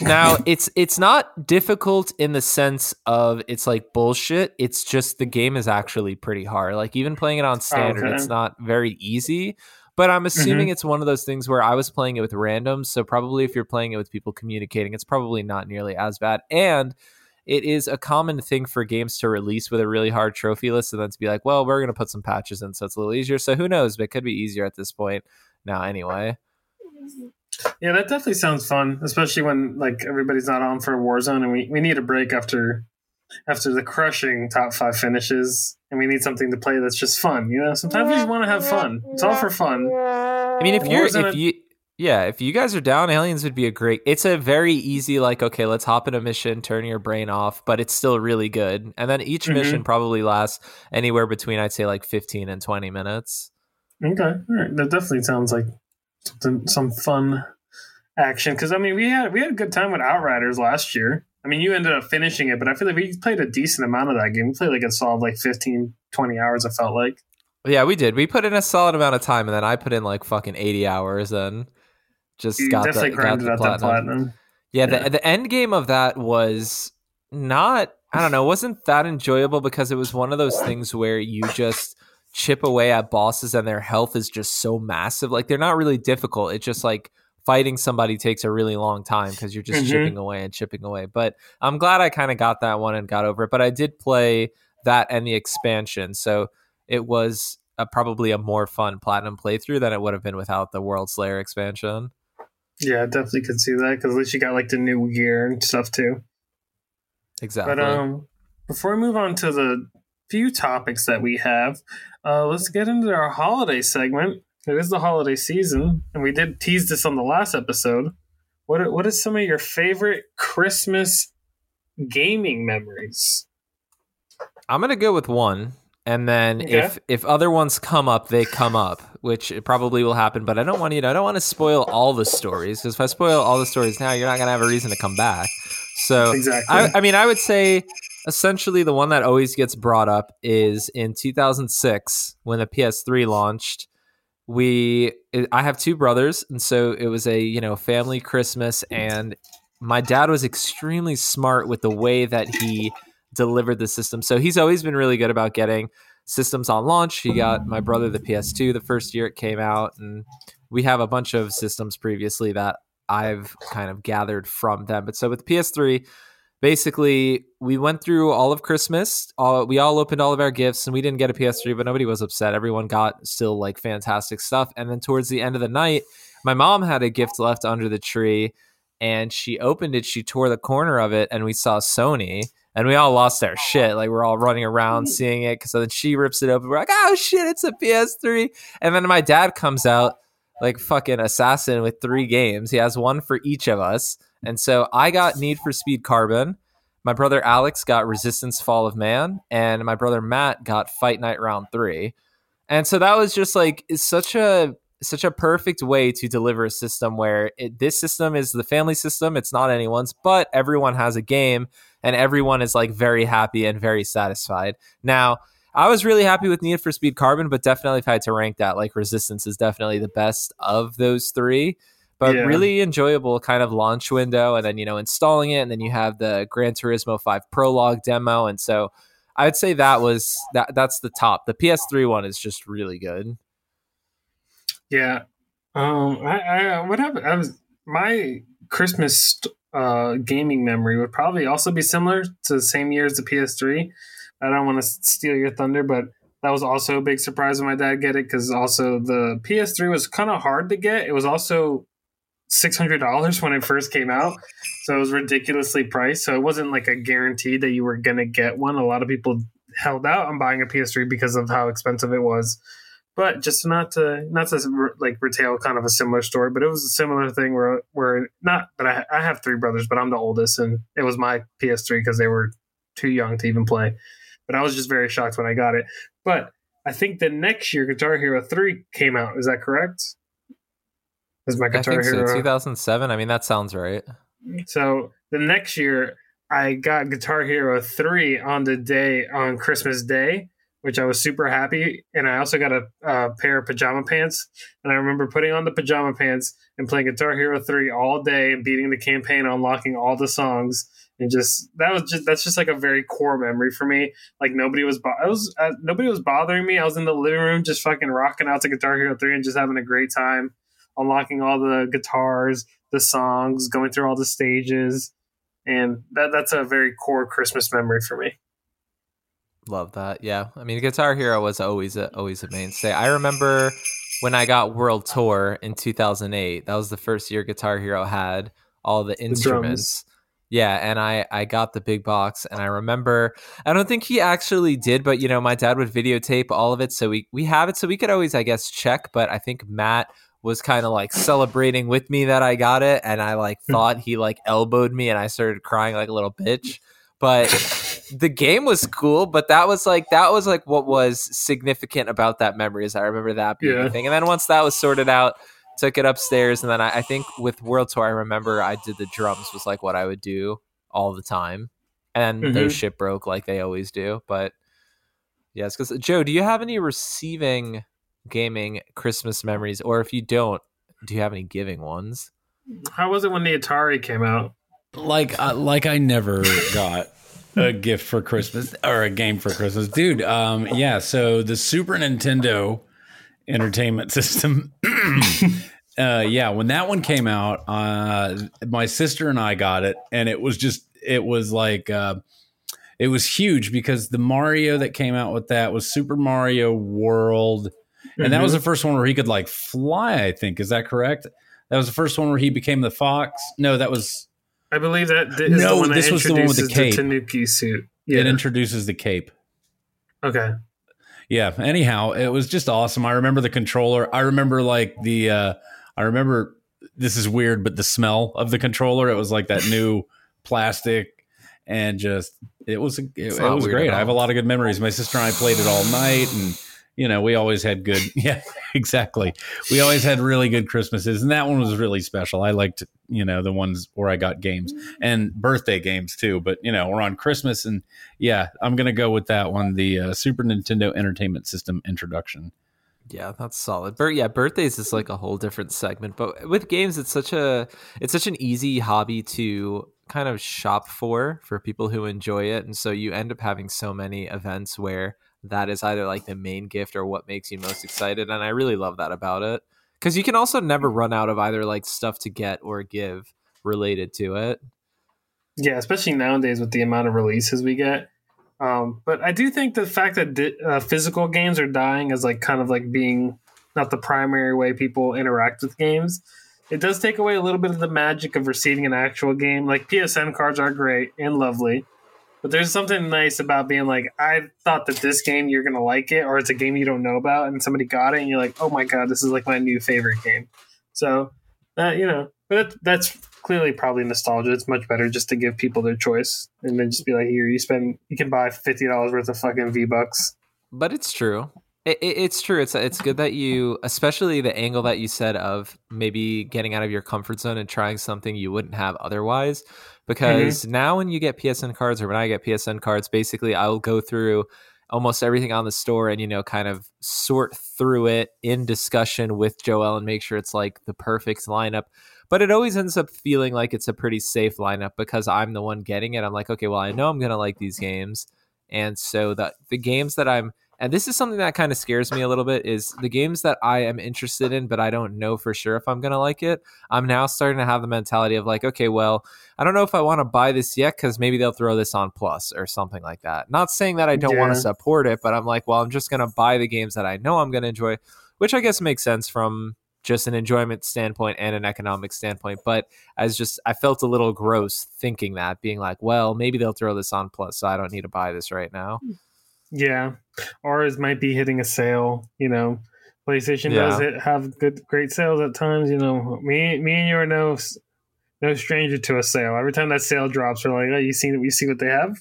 now it's it's not difficult in the sense of it's like bullshit it's just the game is actually pretty hard like even playing it on standard Okay. it's not very easy but i'm assuming mm-hmm. it's one of those things where i was playing it with randoms so probably if you're playing it with people communicating it's probably not nearly as bad. And it is a common thing for games to release with a really hard trophy list and then to be like well we're going to put some patches in so it's a little easier. So who knows but it could be easier at this point now anyway. Yeah, that definitely sounds fun, especially when like everybody's not on for Warzone and we, we need a break after after the crushing top five finishes and we need something to play that's just fun, you know? Sometimes we just want to have fun. It's all for fun. I mean, if you're Warzone- if you yeah, if you guys are down, aliens would be a great. It's a very easy like okay, let's hop in a mission, turn your brain off, but it's still really good. And then each Mhm. mission probably lasts anywhere between I'd say like 15 and 20 minutes. Okay, all right. That definitely sounds like something, some fun action. Because I mean, we had we had a good time with Outriders last year. I mean, you ended up finishing it, but I feel like we played a decent amount of that game. We played like a solid like 15, 20 hours, I felt like. Yeah, we did. We put in a solid amount of time, and then I put in like fucking 80 hours and just You got definitely the, got the platinum. that platinum. Yeah, Yeah. The, the end game of that was not, I don't know, wasn't that enjoyable because it was one of those things where you just chip away at bosses and their health is just so massive. Like they're not really difficult. It's just like fighting somebody takes a really long time because you're just Mhm. chipping away and chipping away. But I'm glad I kind of got that one and got over it. But I did play that and the expansion. So it was a, probably a more fun platinum playthrough than it would have been without the World Slayer expansion. Yeah, I definitely could see that because at least you got like the new gear and stuff too. Exactly. But um, before we move on to the few topics that we have, uh, let's get into our holiday segment. It is the holiday season, and we did tease this on the last episode. What are, what is some of your favorite Christmas gaming memories? I'm gonna go with one, and then Okay. if if other ones come up, they come up, which it probably will happen. But I don't want you. To, I don't want to spoil all the stories because if I spoil all the stories now, you're not gonna have a reason to come back. So Exactly. I, I mean, I would say essentially the one that always gets brought up is in 2006 when the PS3 launched. We, I have two brothers, and so it was a you know family Christmas, and my dad was extremely smart with the way that he delivered the system. So he's always been really good about getting systems on launch. He got my brother the PS2 the first year it came out, and we have a bunch of systems previously that I've kind of gathered from them. But so with PS3, basically we went through all of Christmas. All, we all opened all of our gifts, and we didn't get a PS3, but nobody was upset. Everyone got still like fantastic stuff. And then towards the end of the night, my mom had a gift left under the tree, and she opened it. She tore the corner of it, and we saw Sony. And we all lost our shit. Like we're all running around mm. seeing it. Cause so then she rips it open. We're like, oh shit, it's a PS3. And then my dad comes out like fucking assassin with three games. He has one for each of us. And so I got Need for Speed Carbon. My brother Alex got Resistance Fall of Man. And my brother Matt got Fight Night Round 3. And so that was just like such a such a perfect way to deliver a system where it, this system is the family system. It's not anyone's, but everyone has a game and everyone is like very happy and very satisfied. Now, I was really happy with Need for Speed Carbon, but definitely if I had to rank that, like Resistance is definitely the best of those three. But Yeah. really enjoyable kind of launch window, and then you know installing it, and then you have the Gran Turismo Five prologue demo, and so I would say that was that. That's the top. The PS3 one is just really good. Yeah. Um. I. I. What happened? I was my Christmas uh gaming memory would probably also be similar to the same year as the PS3. I don't want to steal your thunder, but that was also a big surprise when my dad get it because also the PS3 was kind of hard to get. It was also six hundred dollars when it first came out, so it was ridiculously priced. So it wasn't like a guarantee that you were gonna get one. A lot of people held out on buying a PS3 because of how expensive it was. But just not to not to like retail kind of a similar story, but it was a similar thing where where not that I, I have three brothers, but I'm the oldest, and it was my PS3 because they were too young to even play. But I was just very shocked when I got it. But I think the next year Guitar Hero 3 came out. Is that correct? Is my I Guitar think so. 2007. I mean, that sounds right. so the next year, I got Guitar Hero 3 on the day, on Christmas Day, which I was super happy. And I also got a, a pair of pajama pants. And I remember putting on the pajama pants and playing Guitar Hero 3 all day and beating the campaign, unlocking all the songs. And just that was just that's just like a very core memory for me. Like nobody was bo- I was uh, nobody was bothering me. I was in the living room just fucking rocking out to Guitar Hero 3 and just having a great time, unlocking all the guitars, the songs, going through all the stages and that that's a very core Christmas memory for me. Love that. Yeah. I mean, Guitar Hero was always a, always a mainstay. I remember when I got World Tour in 2008. That was the first year Guitar Hero had all the instruments. Yeah, and I I got the big box and I remember I don't think he actually did, but you know, my dad would videotape all of it so we we have it so we could always I guess check, but I think Matt was kind of like celebrating with me that I got it and I like thought he like elbowed me and I started crying like a little bitch. But the game was cool, but that was like that was like what was significant about that memory is I remember that being Yeah. thing. And then once that was sorted out, took it upstairs, and then I, I think with World Tour, I remember I did the drums was like what I would do all the time, and Mhm. those shit broke like they always do. But yes, because Joe, do you have any receiving gaming Christmas memories, or if you don't, do you have any giving ones? How was it when the Atari came out? like uh, like I never got a gift for Christmas or a game for Christmas, dude. Um, yeah. So the Super Nintendo Entertainment System. uh, yeah, when that one came out, uh, my sister and I got it, and it was just it was like. Uh, it was huge because the Mario that came out with that was Super Mario World, and that was the first one where he could like fly. I think is that correct? That was the first one where he became the fox. No, that was I believe that th- is No, the one that this was the one with the cape. Tanuki suit. it introduces the cape. okay. Yeah. Anyhow, it was just awesome. I remember the controller. I remember like the. uh I remember this is weird, but the smell of the controller. It was like that new plastic, and just it was it, it was great. I have a lot of good memories. My sister and I played it all night, and you know we always had good. Yeah, exactly. We always had really good Christmases, and that one was really special. I liked you know the ones where I got games and birthday games too. But you know we're on Christmas, and yeah, I'm gonna go with that one. The uh, Super Nintendo Entertainment System introduction. Yeah, that's solid. But yeah, birthdays is like a whole different segment. But with games, it's such a it's such an easy hobby to kind of shop for for people who enjoy it, and so you end up having so many events where that is either like the main gift or what makes you most excited. And I really love that about it because you can also never run out of either like stuff to get or give related to it. Yeah, especially nowadays with the amount of releases we get. Um, but I do think the fact that di- uh, physical games are dying is like kind of like being not the primary way people interact with games. It does take away a little bit of the magic of receiving an actual game. Like PSN cards are great and lovely, but there's something nice about being like, I thought that this game you're gonna like it, or it's a game you don't know about, and somebody got it, and you're like, oh my god, this is like my new favorite game. So that you know, but that, that's clearly probably nostalgia. It's much better just to give people their choice and then just be like, here, you spend, you can buy fifty dollars worth of fucking V bucks. But it's true. It, it, it's true. It's it's good that you, especially the angle that you said of maybe getting out of your comfort zone and trying something you wouldn't have otherwise. Mm-hmm. Because now, when you get PSN cards, or when I get PSN cards, basically I will go through almost everything on the store and you know kind of sort through it in discussion with Joel and make sure it's like the perfect lineup. But it always ends up feeling like it's a pretty safe lineup because I'm the one getting it. I'm like, okay, well, I know I'm gonna like these games, and so the the games that I'm and this is something that kind of scares me a little bit is the games that I am interested in, but I don't know for sure if I'm going to like it. I'm now starting to have the mentality of like, okay, well, I don't know if I want to buy this yet because maybe they'll throw this on Plus or something like that. Not saying that I don't want to support it, but I'm like, well, I'm just going to buy the games that I know I'm going to enjoy, which I guess makes sense from just an enjoyment standpoint and an economic standpoint. But as just, I felt a little gross thinking that, being like, well, maybe they'll throw this on Plus, so I don't need to buy this right now. Hmm. Yeah, ours might be hitting a sale. You know, PlayStation Yeah. does it have good, great sales at times. You know, me, me and you are no, no stranger to a sale. Every time that sale drops, we're like, oh, you seen, you see what they have?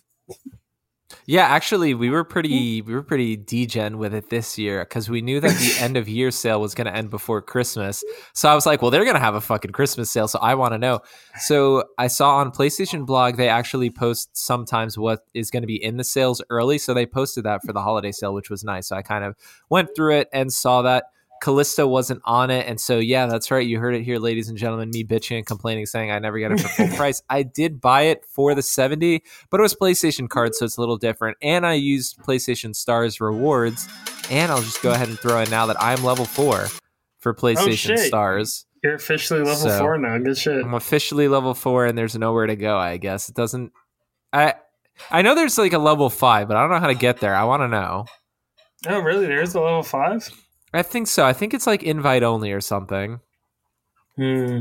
Yeah, actually, we were pretty hmm. we were pretty degen with it this year because we knew that the end of year sale was going to end before Christmas. So I was like, well, they're going to have a fucking Christmas sale, so I want to know. So I saw on PlayStation blog they actually post sometimes what is going to be in the sales early. So they posted that for the holiday sale, which was nice. So I kind of went through it and saw that Callisto wasn't on it. And so, yeah, that's right. You heard it here, ladies and gentlemen. Me bitching and complaining, saying I never get it for full price. I did buy it for the 70, but it was PlayStation cards, so it's a little different. And I used PlayStation Stars rewards. And I'll just go ahead and throw in now that I'm level four for oh, PlayStation shit. Stars. You're officially level So- four now. Good shit. I'm officially level four, and there's nowhere to go. I guess it doesn't. I I know there's like a level five, but I don't know how to get there. I want to know. Oh, really? There's a level five. I think so. I think it's like invite only or something, Hmm.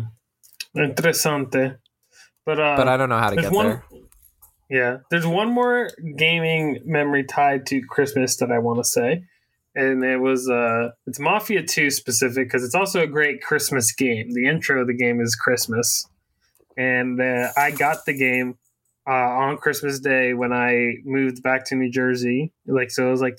Interessante. But uh, but I don't know how to get one. there. Yeah, there's one more gaming memory tied to Christmas that I want to say, and it was uh, it's Mafia Two specific because it's also a great Christmas game. The intro of the game is Christmas, and uh, I got the game uh, on Christmas Day when I moved back to New Jersey. Like so, it was like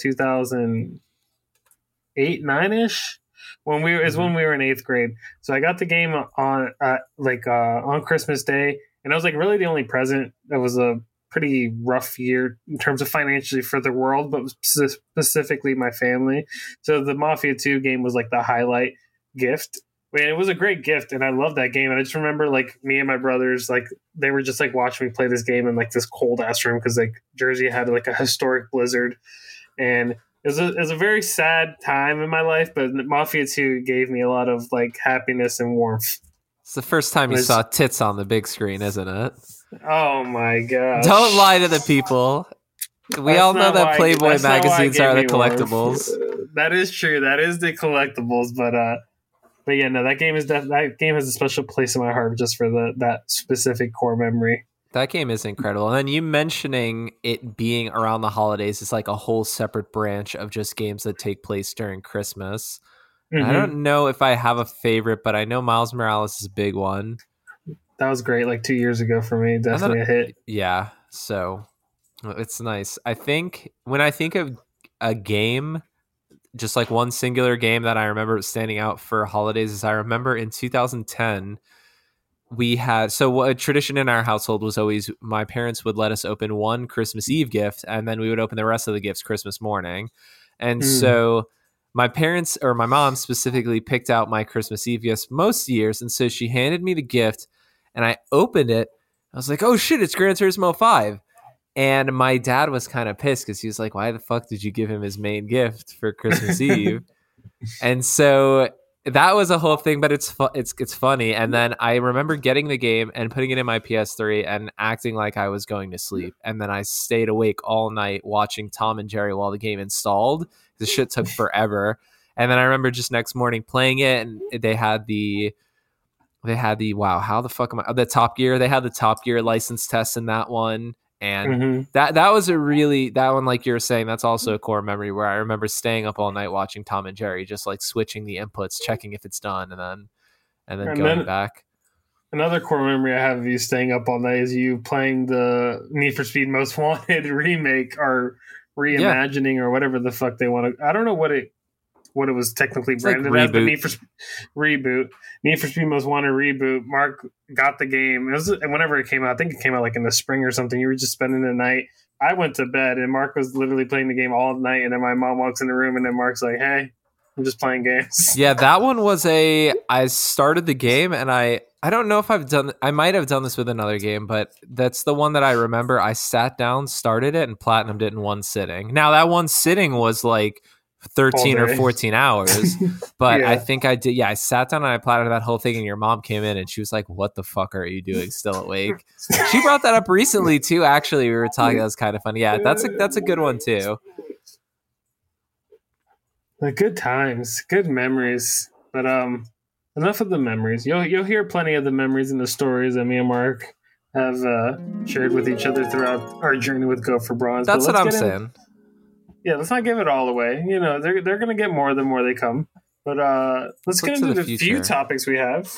2008, nine ish. When we is when we were in eighth grade, so I got the game on uh, like uh, on Christmas Day, and I was like really the only present that was a pretty rough year in terms of financially for the world, but specifically my family. So the Mafia 2 game was like the highlight gift. Man, it was a great gift, and I love that game. And I just remember like me and my brothers, like they were just like watching me play this game in like this cold ass room because like Jersey had like a historic blizzard, and it was, a, it was a very sad time in my life. But Mafia Two gave me a lot of like happiness and warmth. It's the first time you saw tits on the big screen, isn't it? Oh my god! Don't lie to the people. We That's all know that Playboy magazines are the collectibles. collectibles. That is true. That is the collectibles, but uh, but yeah, no, that game is def- that game has a special place in my heart just for the that specific core memory. That game is incredible. And then you mentioning it being around the holidays is like a whole separate branch of just games that take place during Christmas. Mm-hmm. I don't know if I have a favorite, but I know Miles Morales is a big one. That was great like 2 years ago for me. Definitely a hit. Yeah. So it's nice. I think when I think of a game just like one singular game that I remember standing out for holidays is I remember in 2010 we had so a tradition in our household was always my parents would let us open one Christmas Eve gift and then we would open the rest of the gifts Christmas morning. And mm. so my parents or my mom specifically picked out my Christmas Eve gifts most years and so she handed me the gift and I opened it. I was like, "Oh shit, it's Gran Turismo 5." And my dad was kind of pissed because he was like, "Why the fuck did you give him his main gift for Christmas Eve?" And so that was a whole thing, but it's fu- it's it's funny. And then I remember getting the game and putting it in my PS3 and acting like I was going to sleep. And then I stayed awake all night watching Tom and Jerry while the game installed. The shit took forever. And then I remember just next morning playing it, and they had the they had the wow, how the fuck am I the Top Gear? They had the Top Gear license test in that one and mm-hmm. that that was a really that one like you were saying that's also a core memory where i remember staying up all night watching tom and jerry just like switching the inputs checking if it's done and then and then and going then back another core memory i have of you staying up all night is you playing the need for speed most wanted remake or reimagining yeah. or whatever the fuck they want to i don't know what it what it was technically branded like as, the Need for Sp- reboot. Need for Speed Most Wanted reboot. Mark got the game. It was whenever it came out. I think it came out like in the spring or something. You were just spending the night. I went to bed and Mark was literally playing the game all night. And then my mom walks in the room and then Mark's like, "Hey, I'm just playing games." Yeah, that one was a. I started the game and I. I don't know if I've done. I might have done this with another game, but that's the one that I remember. I sat down, started it, and platinumed it in one sitting. Now that one sitting was like 13 or 14 hours. But yeah. I think I did. Yeah, I sat down and I plotted that whole thing, and your mom came in and she was like, What the fuck are you doing still awake? she brought that up recently, too. Actually, we were talking. That was kind of funny. Yeah, that's a, that's a good one, too. The good times, good memories. But um, enough of the memories. You'll, you'll hear plenty of the memories and the stories that me and Mark have uh, shared with each other throughout our journey with Go for Bronze. That's what I'm saying yeah, let's not give it all away. You know, they're they're gonna get more the more they come. But uh let's, let's get into the, the few topics we have.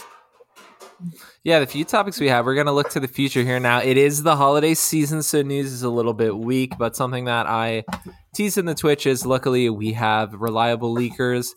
Yeah, the few topics we have, we're going to look to the future here now. It is the holiday season, so news is a little bit weak, but something that I tease in the Twitch is luckily we have reliable leakers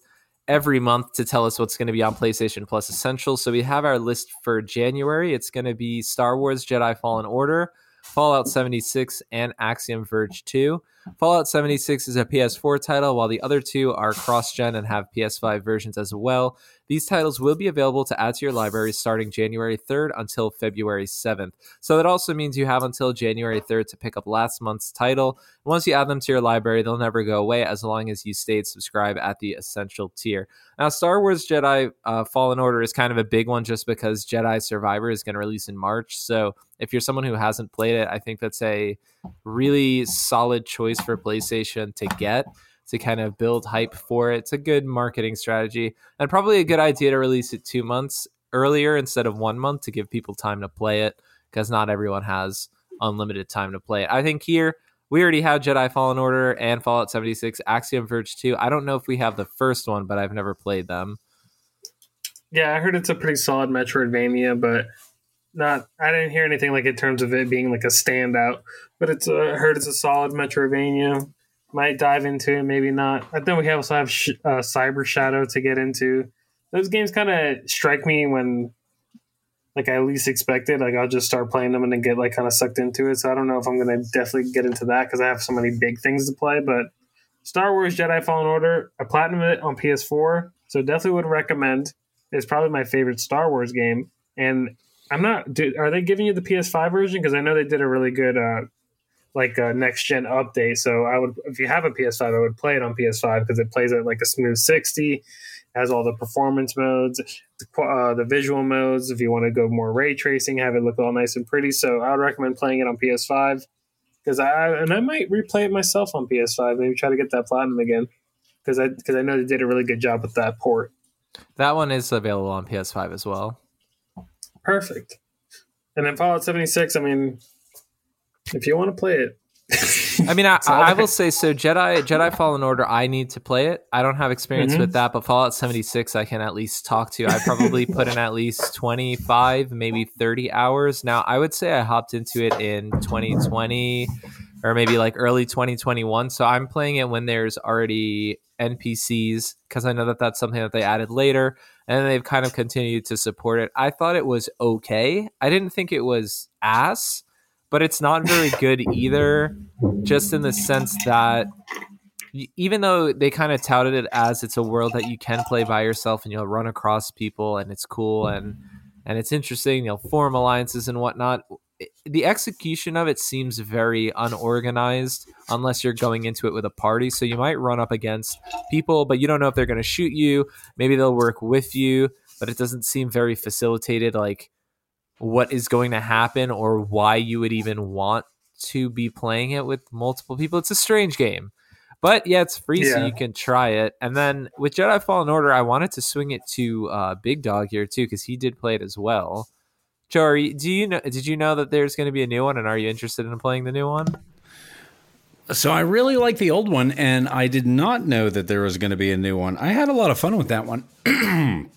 every month to tell us what's going to be on PlayStation Plus Essentials. So we have our list for January. It's going to be Star Wars Jedi Fallen Order, Fallout 76, and Axiom Verge 2. Fallout 76 is a PS4 title, while the other two are cross gen and have PS5 versions as well. These titles will be available to add to your library starting January 3rd until February 7th. So that also means you have until January 3rd to pick up last month's title. Once you add them to your library, they'll never go away as long as you stayed subscribed at the Essential tier. Now, Star Wars Jedi uh, Fallen Order is kind of a big one just because Jedi Survivor is going to release in March. So if you're someone who hasn't played it, I think that's a really solid choice for PlayStation to get to kind of build hype for it. It's a good marketing strategy and probably a good idea to release it two months earlier instead of one month to give people time to play it because not everyone has unlimited time to play it. I think here we already have Jedi Fallen Order and Fallout 76, Axiom Verge 2. I don't know if we have the first one, but I've never played them. Yeah, I heard it's a pretty solid Metroidvania, but not I didn't hear anything like in terms of it being like a standout. But it's a, I heard it's a solid Metroidvania might dive into it, maybe not. I think we also have sh- uh, Cyber Shadow to get into. Those games kind of strike me when like I least expected. Like I'll just start playing them and then get like kind of sucked into it. So I don't know if I'm gonna definitely get into that because I have so many big things to play. But Star Wars Jedi Fallen Order, I platinum it on PS4, so definitely would recommend. It's probably my favorite Star Wars game, and I'm not. Are they giving you the PS5 version? Because I know they did a really good, uh, like a next gen update. So I would, if you have a PS5, I would play it on PS5 because it plays at like a smooth 60, has all the performance modes, the, uh, the visual modes. If you want to go more ray tracing, have it look all nice and pretty. So I would recommend playing it on PS5 because I and I might replay it myself on PS5. Maybe try to get that platinum again because I because I know they did a really good job with that port. That one is available on PS5 as well. Perfect. And then Fallout 76, I mean, if you want to play it. I mean, I, I, will say so. Jedi Jedi Fallen Order, I need to play it. I don't have experience mm-hmm. with that, but Fallout 76, I can at least talk to. I probably put in at least 25, maybe 30 hours. Now, I would say I hopped into it in 2020 or maybe like early 2021. So I'm playing it when there's already NPCs because I know that that's something that they added later and they've kind of continued to support it. I thought it was okay. I didn't think it was ass, but it's not very good either, just in the sense that even though they kind of touted it as it's a world that you can play by yourself and you'll run across people and it's cool and and it's interesting, you'll form alliances and whatnot the execution of it seems very unorganized unless you're going into it with a party. So you might run up against people, but you don't know if they're going to shoot you. Maybe they'll work with you, but it doesn't seem very facilitated, like what is going to happen or why you would even want to be playing it with multiple people. It's a strange game. But yeah, it's free, yeah. so you can try it. And then with Jedi Fallen Order, I wanted to swing it to uh, Big Dog here too, because he did play it as well. Jory, do you know? Did you know that there's going to be a new one, and are you interested in playing the new one? So I really like the old one, and I did not know that there was going to be a new one. I had a lot of fun with that one.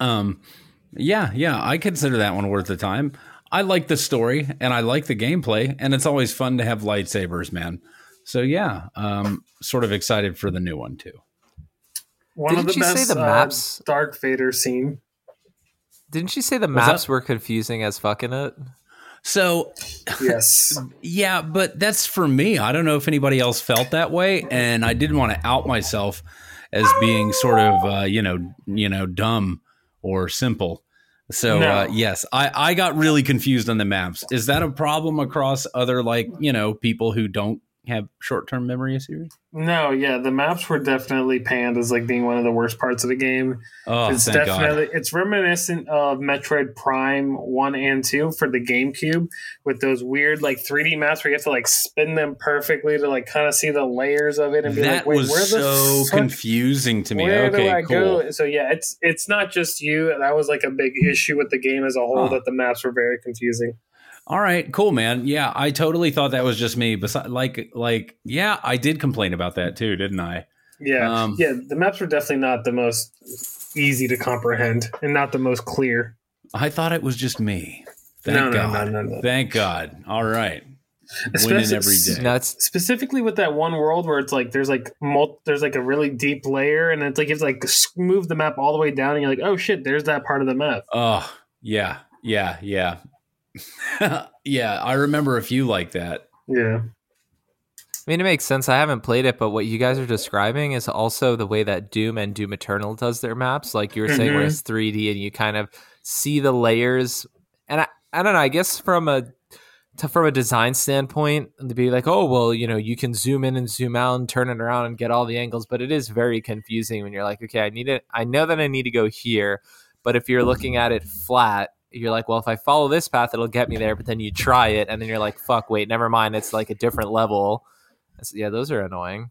um, yeah, yeah, I consider that one worth the time. I like the story and I like the gameplay, and it's always fun to have lightsabers, man. So yeah, um, sort of excited for the new one too. One Didn't of the best the uh, maps? Uh, Darth Vader scene didn't you say the maps were confusing as fucking it? So, yes, yeah, but that's for me. I don't know if anybody else felt that way, and I didn't want to out myself as being sort of, uh, you know, you know, dumb or simple. So, no. uh, yes, I I got really confused on the maps. Is that a problem across other like you know people who don't have short term memory issues? No, yeah, the maps were definitely panned as like being one of the worst parts of the game. Oh, it's definitely God. it's reminiscent of Metroid Prime one and two for the GameCube with those weird like 3D maps where you have to like spin them perfectly to like kind of see the layers of it and be that like, wait, was where so fuck, confusing to me. Where okay, cool. go? So yeah, it's it's not just you. That was like a big issue with the game as a whole that the maps were very confusing. All right, cool, man. Yeah, I totally thought that was just me. Besides, like, like, yeah, I did complain about that too, didn't I? Yeah, um, yeah. The maps were definitely not the most easy to comprehend and not the most clear. I thought it was just me. Thank no, God. No, no, no, Thank God. All right. Winning every day. That's specifically with that one world where it's like there's like mul- there's like a really deep layer, and it's like it's like move the map all the way down, and you're like, oh shit, there's that part of the map. Oh yeah, yeah, yeah. Yeah, I remember a few like that. Yeah. I mean, it makes sense. I haven't played it, but what you guys are describing is also the way that Doom and Doom Eternal does their maps. Like you were saying, mm-hmm. where it's 3D and you kind of see the layers. And I, I don't know. I guess from a to, from a design standpoint, to be like, oh well, you know, you can zoom in and zoom out and turn it around and get all the angles, but it is very confusing when you're like, okay, I need it. I know that I need to go here, but if you're looking at it flat, you're like, well, if I follow this path, it'll get me there. But then you try it, and then you're like, fuck, wait, never mind. It's like a different level. So, yeah, those are annoying.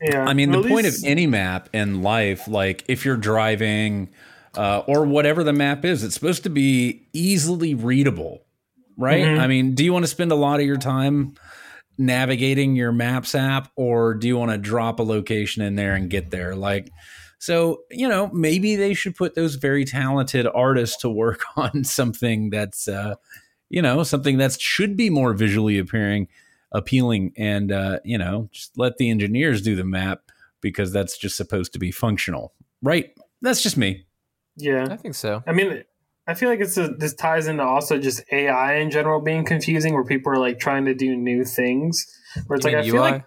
Yeah, I mean, the least... point of any map in life, like if you're driving uh, or whatever the map is, it's supposed to be easily readable, right? Mm-hmm. I mean, do you want to spend a lot of your time navigating your maps app, or do you want to drop a location in there and get there? Like, so, you know, maybe they should put those very talented artists to work on something that's, uh, you know, something that should be more visually appearing, appealing, and uh, you know, just let the engineers do the map because that's just supposed to be functional, right? That's just me. Yeah, I think so. I mean, I feel like it's a, this ties into also just AI in general being confusing, where people are like trying to do new things. Where it's You like I mean feel like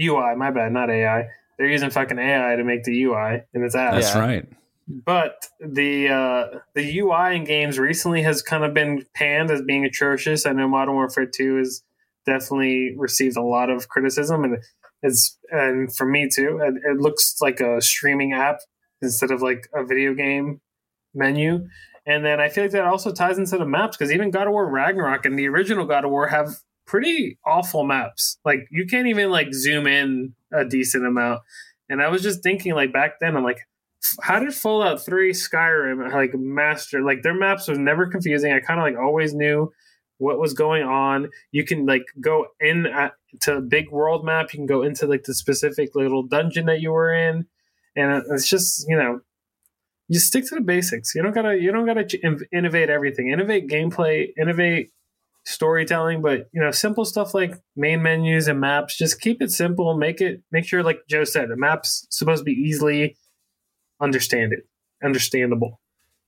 UI, my bad, not AI. They're using fucking AI to make the UI, and it's ass. That's Yeah. right. But the uh, the UI in games recently has kind of been panned as being atrocious. I know Modern Warfare Two has definitely received a lot of criticism, and it's and for me too. It, it looks like a streaming app instead of like a video game menu. And then I feel like that also ties into the maps because even God of War Ragnarok and the original God of War have pretty awful maps. Like you can't even like zoom in a decent amount. And I was just thinking like back then, I'm like, how did Fallout 3 Skyrim like master like their maps was never confusing. I kind of like always knew what was going on. You can like go in at, to a big world map. You can go into like the specific little dungeon that you were in, and it's just you know you stick to the basics. You don't gotta you don't gotta innovate everything. Innovate gameplay, innovate storytelling, but you know simple stuff like main menus and maps. Just keep it simple. Make it make sure like Joe said, the map's supposed to be easily understand it understandable.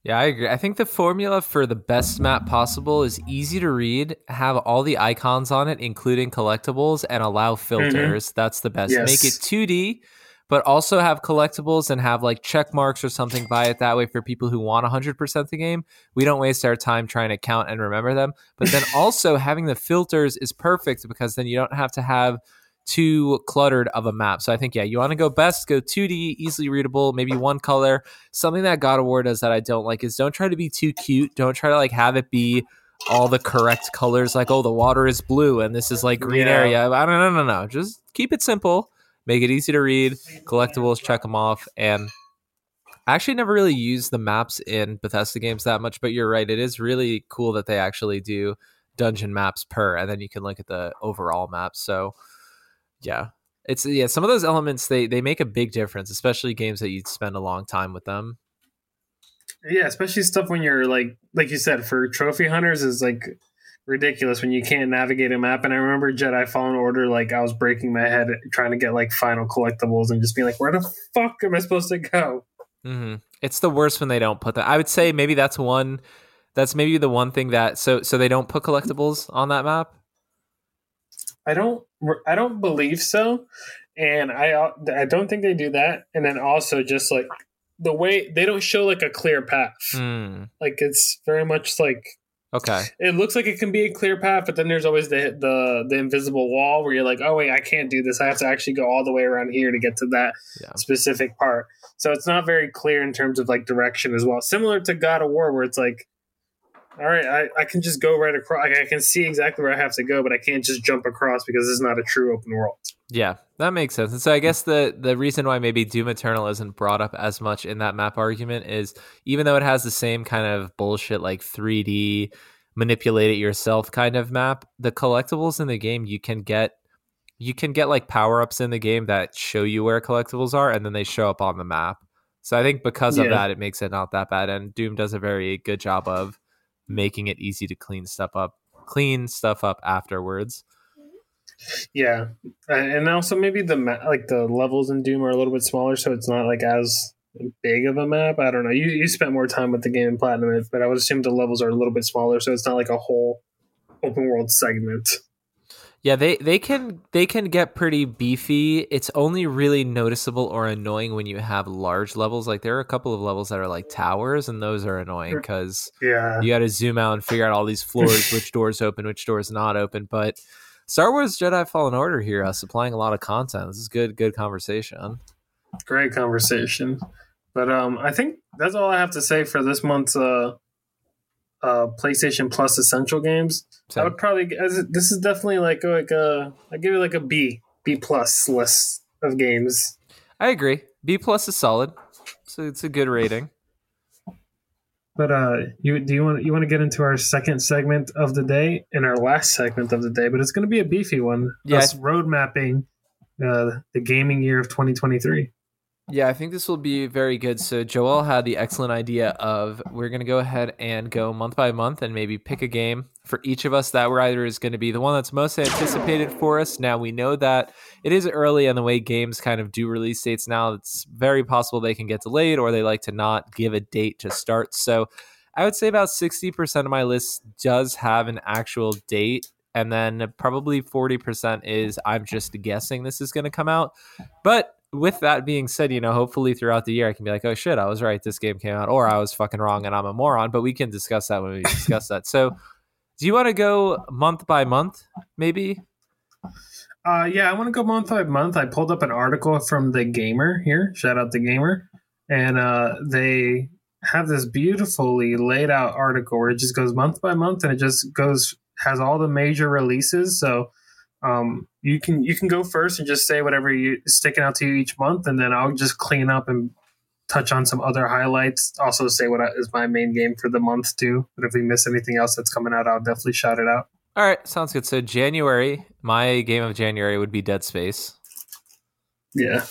Yeah, I agree. I think the formula for the best map possible is easy to read, have all the icons on it, including collectibles, and allow mm-hmm. filters. That's the best. Yes. Make it 2D, but also have collectibles and have like check marks or something by it. That way, for people who want 100% the game, we don't waste our time trying to count and remember them. But then also having the filters is perfect because then you don't have to have too cluttered of a map. So I think, yeah, you want to go best, go 2D, easily readable, maybe one color. Something that God of War does that I don't like is don't try to be too cute. Don't try to like have it be all the correct colors, like, oh, the water is blue and this is like green Yeah. area. I don't know, no, no. Just keep it simple, make it easy to read, collectibles, check them off. And I actually never really used the maps in Bethesda games that much, but you're right. It is really cool that they actually do dungeon maps per, and then you can look at the overall map. So, yeah, it's yeah. Some of those elements they they make a big difference, especially games that you spend a long time with them. Yeah, especially stuff when you're like like you said for trophy hunters is like ridiculous when you can't navigate a map. And I remember Jedi Fallen Order, like I was breaking my head trying to get like final collectibles and just being like, where the fuck am I supposed to go? Mm-hmm. It's the worst when they don't put that. I would say maybe that's one. That's maybe the one thing that so so they don't put collectibles on that map. I don't I don't believe so, and I I don't think they do that. And then also just like the way they don't show like a clear path. Hmm. Like it's very much like Okay. it looks like it can be a clear path, but then there's always the the the invisible wall where you're like, oh wait, I can't do this. I have to actually go all the way around here to get to that Yeah. specific part. So it's not very clear in terms of like direction as well. Similar to God of War, where it's like, all right, I, I can just go right across. Like, I can see exactly where I have to go, but I can't just jump across because it's not a true open world. Yeah, that makes sense. And so I guess the the reason why maybe Doom Eternal isn't brought up as much in that map argument is even though it has the same kind of bullshit like 3D manipulate it yourself kind of map, the collectibles in the game you can get you can get like power-ups in the game that show you where collectibles are and then they show up on the map. So I think because of Yeah. that it makes it not that bad and Doom does a very good job of making it easy to clean stuff up clean stuff up afterwards. Yeah, and also maybe the ma- like the levels in Doom are a little bit smaller, so it's not like as big of a map. I don't know. You you spent more time with the game in Platinum, but I would assume the levels are a little bit smaller, so it's not like a whole open world segment. Yeah, they they can they can get pretty beefy. It's only really noticeable or annoying when you have large levels. Like there are a couple of levels that are like towers, and those are annoying because Yeah, you got to zoom out and figure out all these floors, which doors open, which doors not open. But Star Wars Jedi Fallen Order here, uh, supplying a lot of content. This is good, good conversation. great conversation. But um, I think that's all I have to say for this month's uh, uh, PlayStation Plus Essential games. I would probably as this is definitely like like a I give it like a B B plus list of games. I agree. B plus is solid. So it's a good rating. But uh, you do you want you want to get into our second segment of the day and our last segment of the day? But it's going to be a beefy one. Yeah. Road mapping uh, the gaming year of 2023. Yeah, I think this will be very good. So Joel had the excellent idea of we're going to go ahead and go month by month and maybe pick a game for each of us that either is going to be the one that's most anticipated for us. Now we know that it is early and the way games kind of do release dates now, it's very possible they can get delayed or they like to not give a date to start. So I would say about 60% of my list does have an actual date and then probably 40% is I'm just guessing this is going to come out. But with that being said, you know, hopefully throughout the year I can be like, oh shit, I was right. This game came out, or I was fucking wrong and I'm a moron. But we can discuss that when we discuss that. So, do you want to go month by month, maybe? Uh, yeah, I want to go month by month. I pulled up an article from the Gamer here. Shout out the Gamer, and uh, they have this beautifully laid out article where it just goes month by month and it just goes has all the major releases. So um, you can you can go first and just say whatever you sticking out to you each month, and then I'll just clean up and touch on some other highlights. Also, say what is my main game for the month too. But if we miss anything else that's coming out, I'll definitely shout it out. All right, sounds good. So January, my game of January would be Dead Space. Yeah,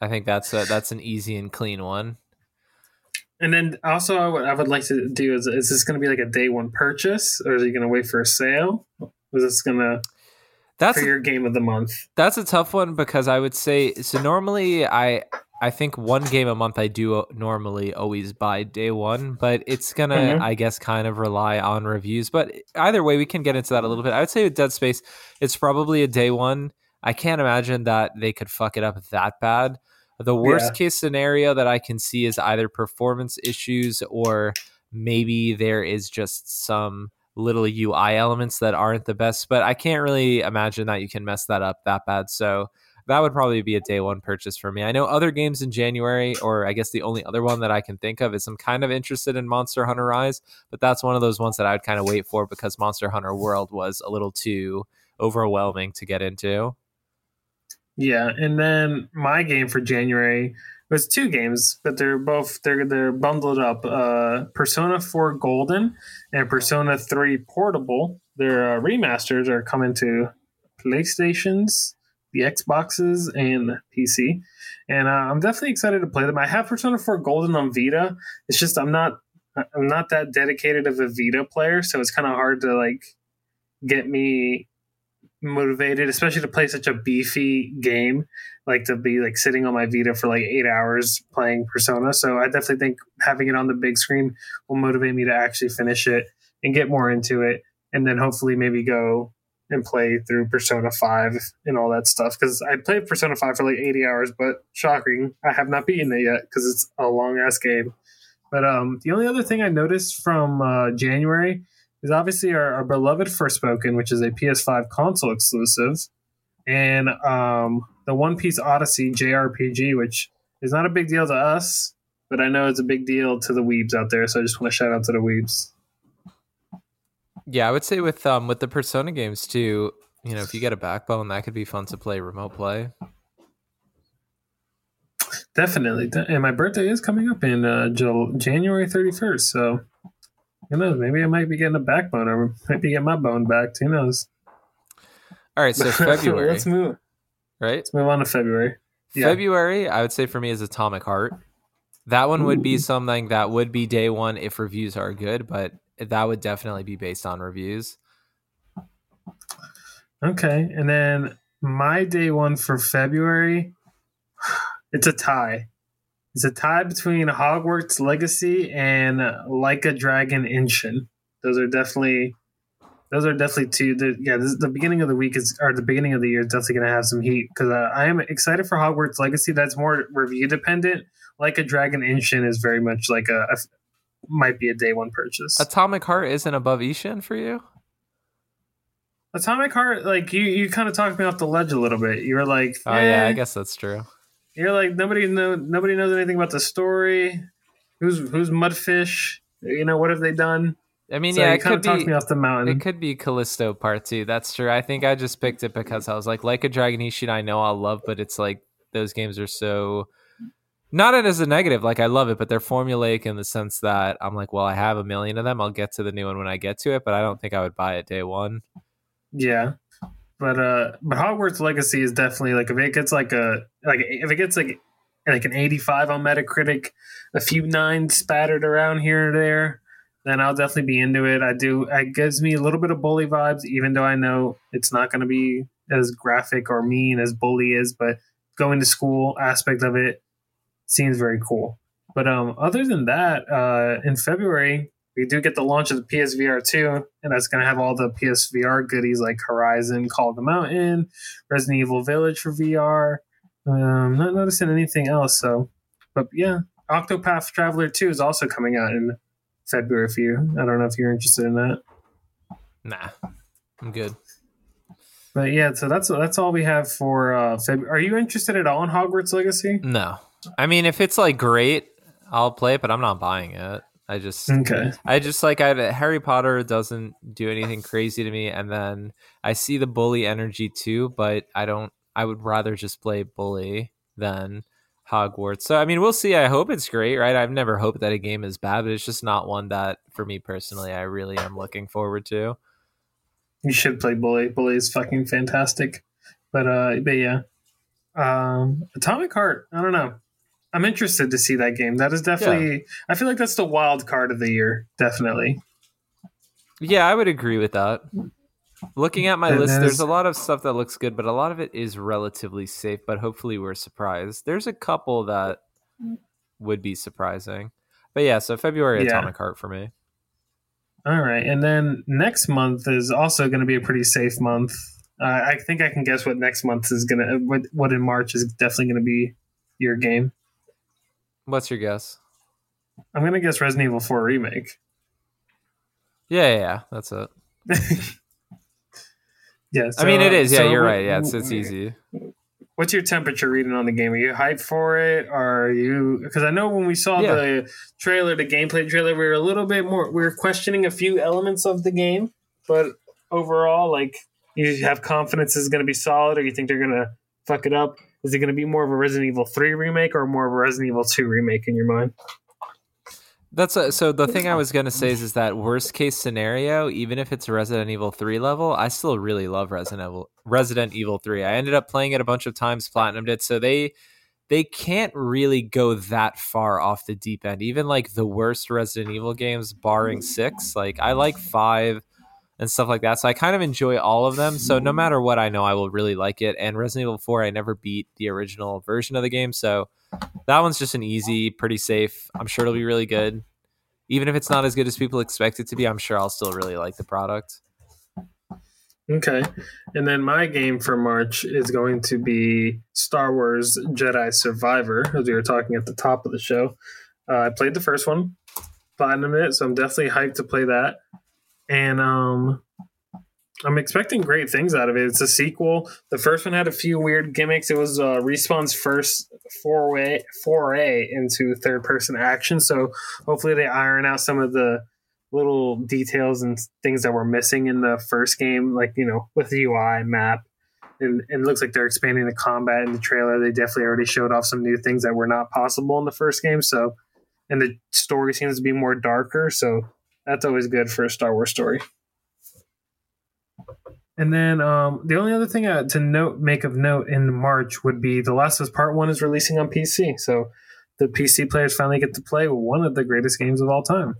I think that's a, that's an easy and clean one. And then also, I would, I would like to do is is this going to be like a day one purchase, or is he going to wait for a sale? Is this going to that's for your game of the month? That's a tough one because I would say so. Normally, I I think one game a month I do normally always buy day one, but it's gonna mm-hmm. I guess kind of rely on reviews. But either way, we can get into that a little bit. I would say with Dead Space, it's probably a day one. I can't imagine that they could fuck it up that bad. The worst yeah. case scenario that I can see is either performance issues or maybe there is just some little UI elements that aren't the best, but I can't really imagine that you can mess that up that bad. So that would probably be a day one purchase for me. I know other games in January, or I guess the only other one that I can think of is I'm kind of interested in Monster Hunter Rise, but that's one of those ones that I would kind of wait for because Monster Hunter World was a little too overwhelming to get into. Yeah, and then my game for January was two games, but they're both they're they're bundled up. Uh, Persona 4 Golden and Persona 3 Portable. Their uh, remasters are coming to PlayStations, the Xboxes, and PC. And uh, I'm definitely excited to play them. I have Persona 4 Golden on Vita. It's just I'm not I'm not that dedicated of a Vita player, so it's kind of hard to like get me motivated, especially to play such a beefy game, like to be like sitting on my Vita for like eight hours playing Persona. So I definitely think having it on the big screen will motivate me to actually finish it and get more into it, and then hopefully maybe go and play through Persona 5 and all that stuff. Because I played Persona 5 for like 80 hours, but shocking, I have not beaten it yet because it's a long ass game. But um, the only other thing I noticed from uh, January is obviously our, our beloved Forspoken, which is a PS5 console exclusive, and um, the One Piece Odyssey JRPG, which is not a big deal to us, but I know it's a big deal to the weebs out there. So I just want to shout out to the weebs. Yeah, I would say with um with the Persona games too. You know, if you get a backbone, that could be fun to play remote play. Definitely, and my birthday is coming up in uh, January thirty first. So who knows? Maybe I might be getting a backbone, or might be getting my bone back. Who knows? All right, so February. Let's move. Right. Let's move on to February. Yeah. February, I would say for me is Atomic Heart. That one would be something that would be day one if reviews are good, but that would definitely be based on reviews. Okay, and then my day one for February, it's a tie. It's a tie between Hogwarts Legacy and Like a Dragon Ishin. Those are definitely those are definitely two. The, yeah, this, the beginning of the week is or the beginning of the year is definitely going to have some heat because uh, I am excited for Hogwarts Legacy. That's more review dependent. Like a Dragon Ishin is very much like a, a might be a day one purchase. Atomic Heart isn't above Ishin for you. Atomic Heart, like you, you kind of talked me off the ledge a little bit. You were like, "Oh eh. yeah, I guess that's true." You're like nobody know nobody knows anything about the story. Who's who's Mundfish? You know what have they done? I mean, so yeah, it could be, me off the mountain. It could be Callisto Part Two. That's true. I think I just picked it because I was like, like a Dragon Ishin, I know I'll love, but it's like those games are so not it as a negative. Like I love it, but they're formulaic in the sense that I'm like, well, I have a million of them. I'll get to the new one when I get to it, but I don't think I would buy it day one. Yeah, but uh, but Hogwarts Legacy is definitely like if it gets like a like if it gets like like an 85 on Metacritic, a few nines spattered around here and there, then I'll definitely be into it. I do. It gives me a little bit of bully vibes, even though I know it's not going to be as graphic or mean as bully is. But going to school aspect of it seems very cool. But um, other than that, uh, in February we do get the launch of the PSVR 2, and that's going to have all the PSVR goodies like Horizon, Call of the Mountain, Resident Evil Village for VR. Um, not noticing anything else, so. But yeah, Octopath Traveler 2 is also coming out in February for you. I don't know if you're interested in that. Nah, I'm good. But yeah, so that's that's all we have for uh, February. Are you interested at all in Hogwarts Legacy? No, I mean if it's like great, I'll play it, but I'm not buying it. I just Okay. I just like I Harry Potter doesn't do anything crazy to me, and then I see the bully energy too, but I don't. I would rather just play bully than Hogwarts. So I mean, we'll see. I hope it's great, right? I've never hoped that a game is bad, but it's just not one that for me personally I really am looking forward to. You should play Bully. Bully is fucking fantastic. But uh but yeah. Um Atomic Heart, I don't know. I'm interested to see that game. That is definitely I feel like that's the wild card of the year, definitely. Yeah, I would agree with that. Looking at my That- list, there's a lot of stuff that looks good, but a lot of it is relatively safe. But hopefully, we're surprised. There's a couple that would be surprising. But yeah, so February Yeah. Atomic Heart for me. All right. And then next month is also going to be a pretty safe month. Uh, I think I can guess what next month is going to what what in March is definitely going to be your game. What's your guess? I'm going to guess Resident Evil 4 remake. Yeah, yeah, yeah that's it. Yeah, I mean, it is. Yeah, so you're right. Yeah, it's it's easy. What's your temperature reading on the game? Are you hyped for it? Or are you? Because I know when we saw Yeah. the trailer, the gameplay trailer, we were a little bit more. We were questioning a few elements of the game, but overall, like, you have confidence is going to be solid, or you think they're going to fuck it up? Is it going to be more of a Resident Evil Three remake or more of a Resident Evil Two remake in your mind? That's a, so. The thing I was gonna say is, is that worst case scenario, even if it's a Resident Evil three level, I still really love Resident Evil. Resident Evil three. I ended up playing it a bunch of times, platinumed it. So they they can't really go that far off the deep end. Even like the worst Resident Evil games, barring six, like I like five and stuff like that. So I kind of enjoy all of them. So no matter what, I know I will really like it. And Resident Evil four, I never beat the original version of the game, so that one's just an easy, pretty safe. I'm sure it'll be really good. Even if it's not as good as people expect it to be, I'm sure I'll still really like the product. Okay. And then my game for March is going to be Star Wars Jedi Survivor, as we were talking at the top of the show. Uh, I played the first one, platinum it, so I'm definitely hyped to play that. And um, I'm expecting great things out of it. It's a sequel. The first one had a few weird gimmicks. It was uh, Respawn's first foray, foray into third person action, so hopefully they iron out some of the little details and things that were missing in the first game, like you know, with the UI map. And, and it looks like they're expanding the combat in the trailer. They definitely already showed off some new things that were not possible in the first game. So, and the story seems to be more darker. So that's always good for a Star Wars story. And then um, the only other thing uh, to note, make of note in March would be The Last of Us Part One is releasing on PC. So the PC players finally get to play one of the greatest games of all time.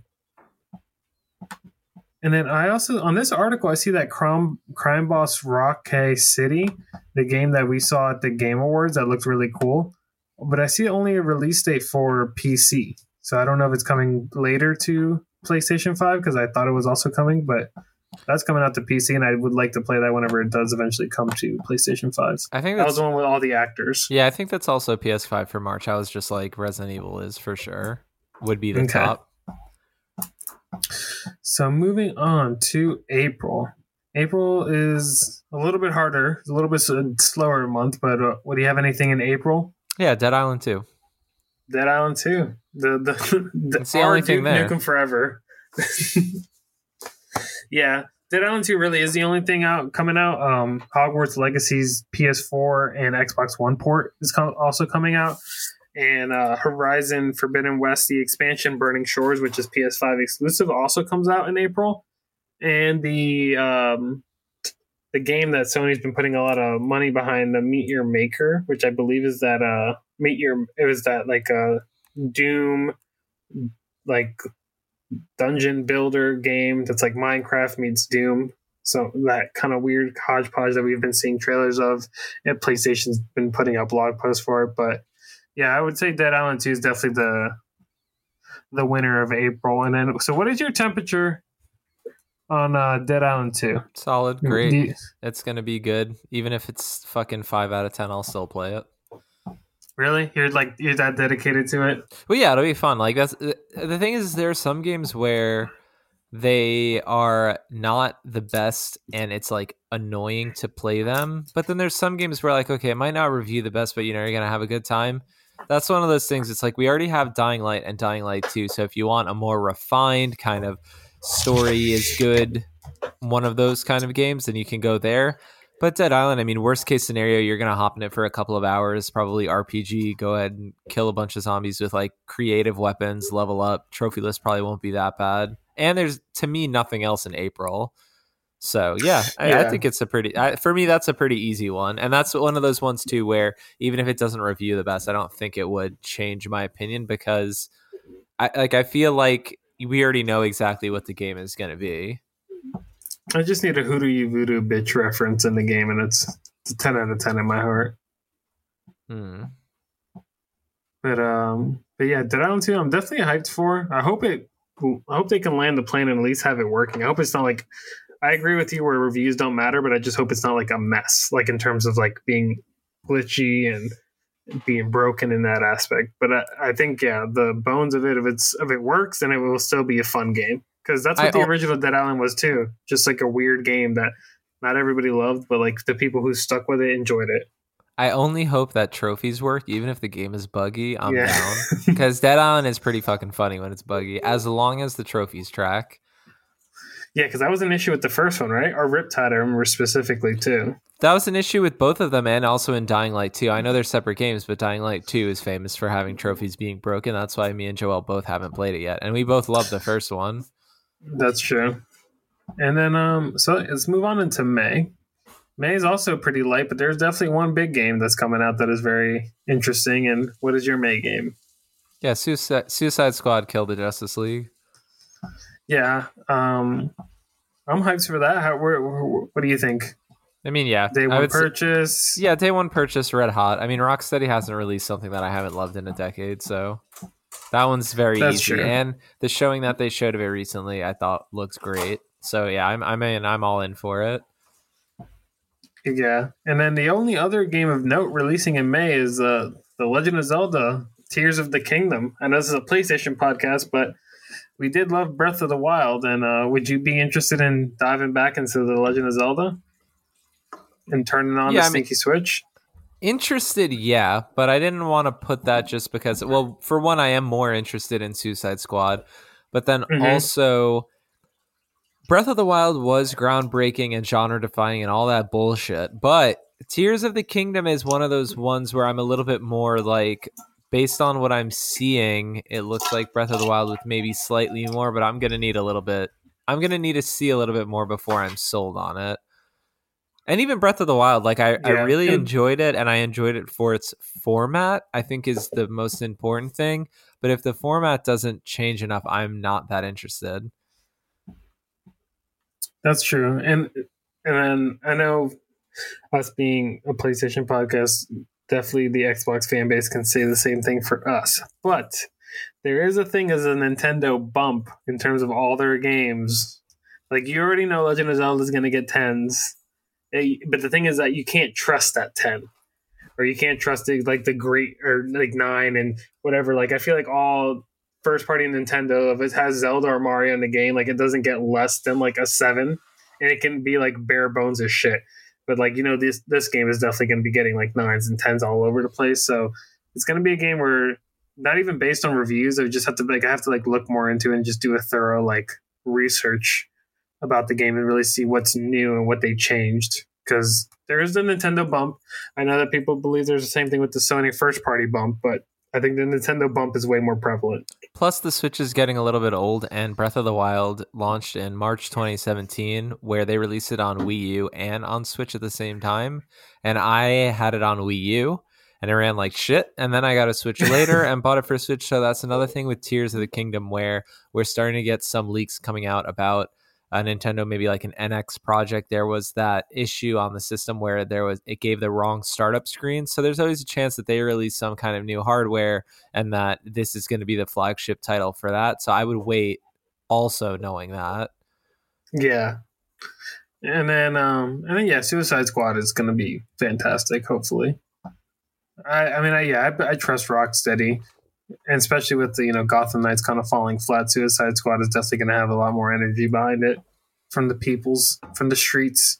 And then I also on this article I see that crime crime boss Rock City, the game that we saw at the Game Awards that looked really cool, but I see only a release date for PC. So I don't know if it's coming later to PlayStation Five because I thought it was also coming, but that's coming out to PC, and I would like to play that whenever it does eventually come to PlayStation 5. I think That was the one with all the actors. yeah. I think that's also PS5 for March. I was just like Resident Evil is for sure would be the Okay. top. So moving on to April. April is a little bit harder, a little bit slower month, but uh, what do you have anything in April? Yeah, Dead Island 2. Dead Island 2. The the, the, the only thing Duke there. Nukem Forever. yeah, Dead Island 2 really is the only thing out coming out. Um, Hogwarts Legacy's PS4 and Xbox One port is com- also coming out. And uh, Horizon Forbidden West, the expansion Burning Shores, which is PS5 exclusive, also comes out in April. And the um, the game that Sony's been putting a lot of money behind, the Meet Your Maker, which I believe is that uh Meet Your it was that like a uh, Doom like dungeon builder game that's like Minecraft meets Doom. So that kind of weird hodgepodge that we've been seeing trailers of, and PlayStation's been putting out blog posts for it. But yeah, I would say Dead Island Two is definitely the the winner of April. And then, so what is your temperature on uh, Dead Island 2? Solid, great. You, it's gonna be good, even if it's fucking five out of ten. I'll still play it. Really? You're like you're that dedicated to it? Well, yeah, it'll be fun. Like that's uh, the thing is, there are some games where they are not the best and it's like annoying to play them. But then there's some games where like, okay, it might not review the best, but you know, you're gonna have a good time. That's one of those things. It's like we already have Dying Light and Dying Light 2. So if you want a more refined kind of story is good, one of those kind of games, then you can go there. But Dead Island, I mean, worst case scenario, you're gonna hop in it for a couple of hours, probably RPG. Go ahead and kill a bunch of zombies with like creative weapons, level up. Trophy list probably won't be that bad. And there's to me nothing else in April. So yeah, I, yeah. I think it's a pretty I, for me. That's a pretty easy one, and that's one of those ones too where even if it doesn't review the best, I don't think it would change my opinion because I like I feel like we already know exactly what the game is going to be. I just need a hoodoo you voodoo bitch reference in the game, and it's, it's a ten out of ten in my heart. Hmm. But um, but yeah, Dead Island Two, I'm definitely hyped for. I hope it. I hope they can land the plane and at least have it working. I hope it's not like. I agree with you where reviews don't matter, but I just hope it's not like a mess, like in terms of like being glitchy and being broken in that aspect. But I, I think yeah, the bones of it, if it's if it works, then it will still be a fun game because that's what I, the original Dead Island was too. Just like a weird game that not everybody loved, but like the people who stuck with it enjoyed it. I only hope that trophies work, even if the game is buggy. I'm yeah. down because Dead Island is pretty fucking funny when it's buggy, as long as the trophies track. Yeah, because that was an issue with the first one, right? Or Riptide, I remember specifically too. That was an issue with both of them, and also in Dying Light 2. I know they're separate games, but Dying Light 2 is famous for having trophies being broken. That's why me and Joel both haven't played it yet, and we both love the first one. That's true. And then, um, so let's move on into May. May is also pretty light, but there's definitely one big game that's coming out that is very interesting. And what is your May game? Yeah, Suicide, Suicide Squad killed the Justice League. Yeah, um, I'm hyped for that. How, where, where, what do you think? I mean, yeah, day one purchase. Say, yeah, day one purchase, red hot. I mean, Rocksteady hasn't released something that I haven't loved in a decade, so that one's very That's easy, true. and the showing that they showed of it recently, I thought looks great. So yeah, I'm I'm in. I'm all in for it. Yeah, and then the only other game of note releasing in May is uh, the Legend of Zelda: Tears of the Kingdom. I know this is a PlayStation podcast, but we did love Breath of the Wild. And uh, would you be interested in diving back into the Legend of Zelda and turning on yeah, the I Stinky mean, Switch? Interested, yeah, but I didn't want to put that just because. Well, for one, I am more interested in Suicide Squad, but then mm-hmm. also, Breath of the Wild was groundbreaking and genre defying and all that bullshit. But Tears of the Kingdom is one of those ones where I'm a little bit more like, based on what I'm seeing, it looks like Breath of the Wild with maybe slightly more, but I'm gonna need a little bit. I'm gonna need to see a little bit more before I'm sold on it and even Breath of the Wild, like I, yeah. I really enjoyed it, and I enjoyed it for its format. I think is the most important thing. But if the format doesn't change enough, I'm not that interested. That's true, and and then I know us being a PlayStation podcast, definitely the Xbox fan base can say the same thing for us. But there is a thing as a Nintendo bump in terms of all their games. Like you already know, Legend of Zelda is going to get tens Eh, but the thing is that you can't trust that 10 or you can't trust like the great or like 9 and whatever. Like i feel like all first party nintendo if it has zelda or mario in the game like it doesn't get less than like a 7 and it can be like bare bones as shit. But like you know this this game is definitely going to be getting like nines and tens all over the place. So it's going to be a game where not even based on reviews i just have to like i have to like look more into it and just do a thorough like research about the game and really see what's new and what they changed because there is the Nintendo bump. I know that people believe there's the same thing with the Sony first party bump, but I think the Nintendo bump is way more prevalent. Plus, the Switch is getting a little bit old, and Breath of the Wild launched in March 2017, where they released it on Wii U and on Switch at the same time. And I had it on Wii U, and it ran like shit. And then I got a Switch later and bought it for Switch. So that's another thing with Tears of the Kingdom, where we're starting to get some leaks coming out about a Nintendo, maybe like an NX project, there was that issue on the system where there was it gave the wrong startup screen. So there's always a chance that they release some kind of new hardware and that this is going to be the flagship title for that. So I would wait also knowing that. Yeah. And then um and then yeah, Suicide Squad is gonna be fantastic, hopefully. I, I mean, I, yeah, I, I trust Rocksteady and especially with the you know Gotham Knights kind of falling flat, Suicide Squad is definitely going to have a lot more energy behind it from the peoples, from the streets.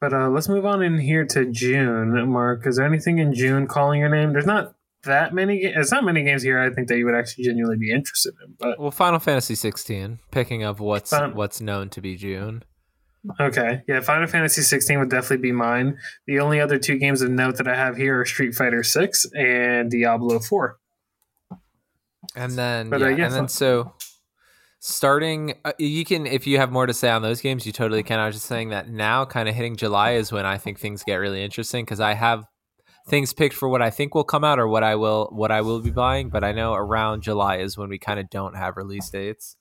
But uh, let's move on in here to June, Mark. Is there anything in June calling your name? There's not that many. There's not many games here. I think that you would actually genuinely be interested in. But well, Final Fantasy 16, picking up what's Final- what's known to be June. Okay, yeah, Final Fantasy 16 would definitely be mine. The only other two games of note that I have here are Street Fighter 6 and Diablo 4. And then, but, uh, yeah, uh, and then so starting, uh, you can if you have more to say on those games, you totally can. I was just saying that now, kind of hitting July is when I think things get really interesting because I have things picked for what I think will come out or what I will what I will be buying. But I know around July is when we kind of don't have release dates.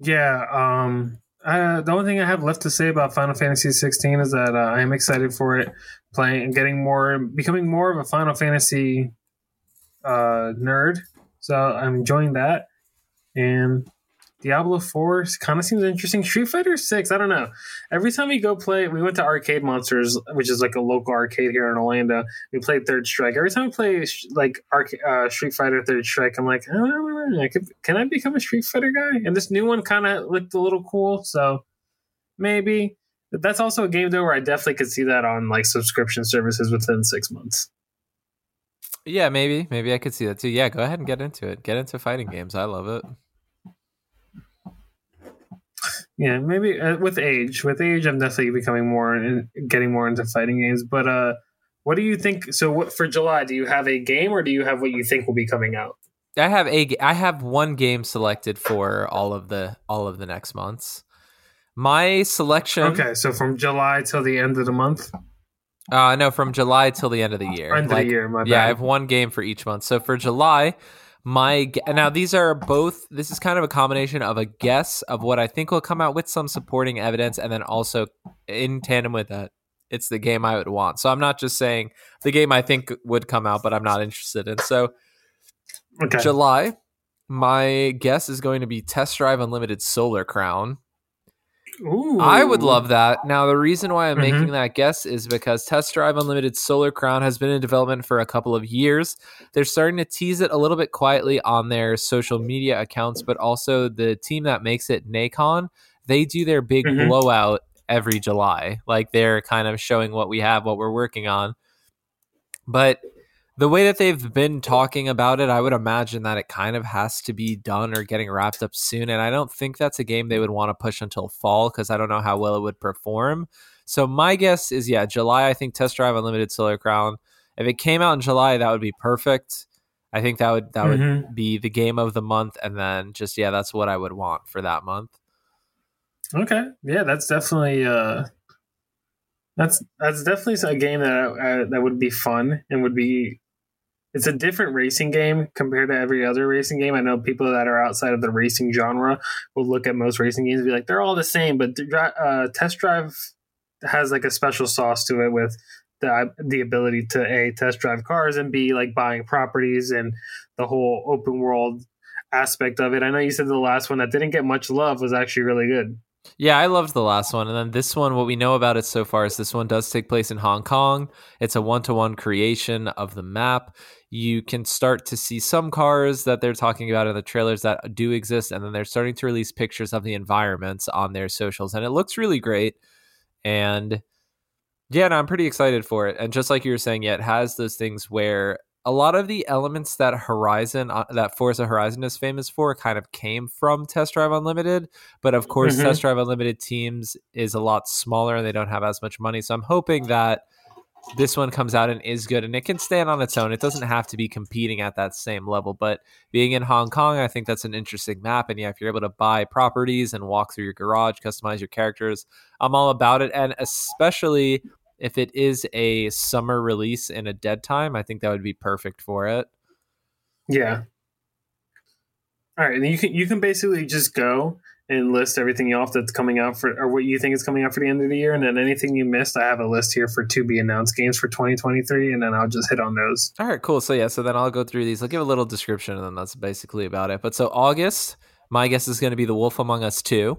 Yeah, um, uh, the only thing I have left to say about Final Fantasy 16 is that uh, I am excited for it, playing and getting more, becoming more of a Final Fantasy uh, nerd. So I'm enjoying that, and Diablo 4 kind of seems interesting. Street Fighter 6, I don't know. Every time we go play, we went to Arcade Monsters, which is like a local arcade here in Orlando. We played Third Strike. Every time we play like uh, Street Fighter Third Strike, I'm like, oh, I could, can I become a Street Fighter guy? And this new one kind of looked a little cool, so maybe. But that's also a game though where I definitely could see that on like subscription services within six months. Yeah, maybe. Maybe I could see that too. Yeah, go ahead and get into it. Get into fighting games. I love it. Yeah, maybe uh, with age. With age, I'm definitely becoming more and getting more into fighting games. But uh, what do you think? So, what for July? Do you have a game, or do you have what you think will be coming out? I have a. I have one game selected for all of the all of the next months. My selection. Okay, so from July till the end of the month. Uh no, from July till the end of the year. End like, of the year, my bad. Yeah, I have one game for each month. So for July, my now these are both this is kind of a combination of a guess of what i think will come out with some supporting evidence and then also in tandem with that it's the game i would want. So i'm not just saying the game i think would come out but i'm not interested in. So okay. july my guess is going to be test drive unlimited solar crown Ooh. I would love that. Now, the reason why I'm mm-hmm. making that guess is because Test Drive Unlimited Solar Crown has been in development for a couple of years. They're starting to tease it a little bit quietly on their social media accounts, but also the team that makes it, Nacon, they do their big mm-hmm. blowout every July. Like they're kind of showing what we have, what we're working on. But the way that they've been talking about it, I would imagine that it kind of has to be done or getting wrapped up soon. And I don't think that's a game they would want to push until fall because I don't know how well it would perform. So my guess is, yeah, July. I think Test Drive Unlimited Solar Crown. If it came out in July, that would be perfect. I think that would that mm-hmm. would be the game of the month, and then just yeah, that's what I would want for that month. Okay, yeah, that's definitely uh, that's that's definitely a game that uh, that would be fun and would be it's a different racing game compared to every other racing game. I know people that are outside of the racing genre will look at most racing games and be like, they're all the same, but uh, Test Drive has like a special sauce to it with the the ability to a test drive cars and b like buying properties and the whole open world aspect of it. I know you said the last one that didn't get much love was actually really good. Yeah, I loved the last one. And then this one, what we know about it so far is this one does take place in Hong Kong. It's a one to one creation of the map. You can start to see some cars that they're talking about in the trailers that do exist. And then they're starting to release pictures of the environments on their socials. And it looks really great. And yeah, no, I'm pretty excited for it. And just like you were saying, yeah, it has those things where a lot of the elements that Horizon, uh, that Forza Horizon is famous for, kind of came from Test Drive Unlimited. But of course, mm-hmm. Test Drive Unlimited teams is a lot smaller and they don't have as much money. So I'm hoping that this one comes out and is good and it can stand on its own. It doesn't have to be competing at that same level. But being in Hong Kong, I think that's an interesting map. And yeah, if you're able to buy properties and walk through your garage, customize your characters, I'm all about it. And especially if it is a summer release in a dead time, I think that would be perfect for it. Yeah. All right, and you can you can basically just go and list everything off that's coming out for or what you think is coming out for the end of the year and then anything you missed i have a list here for to be announced games for 2023 and then i'll just hit on those. All right cool. So yeah so then i'll go through these. I'll give a little description and then that's basically about it. But so august my guess is going to be the wolf among us 2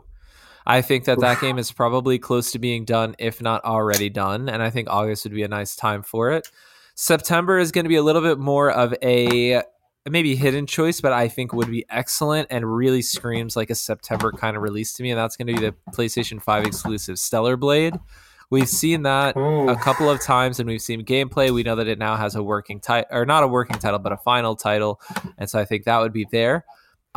i think that that game is probably close to being done if not already done and i think august would be a nice time for it september is going to be a little bit more of a maybe hidden choice, but I think would be excellent and really screams like a September kind of release to me. And that's going to be the PlayStation 5 exclusive Stellar Blade. We've seen that Ooh. a couple of times and we've seen gameplay. We know that it now has a working title, or not a working title, but a final title. And so I think that would be there.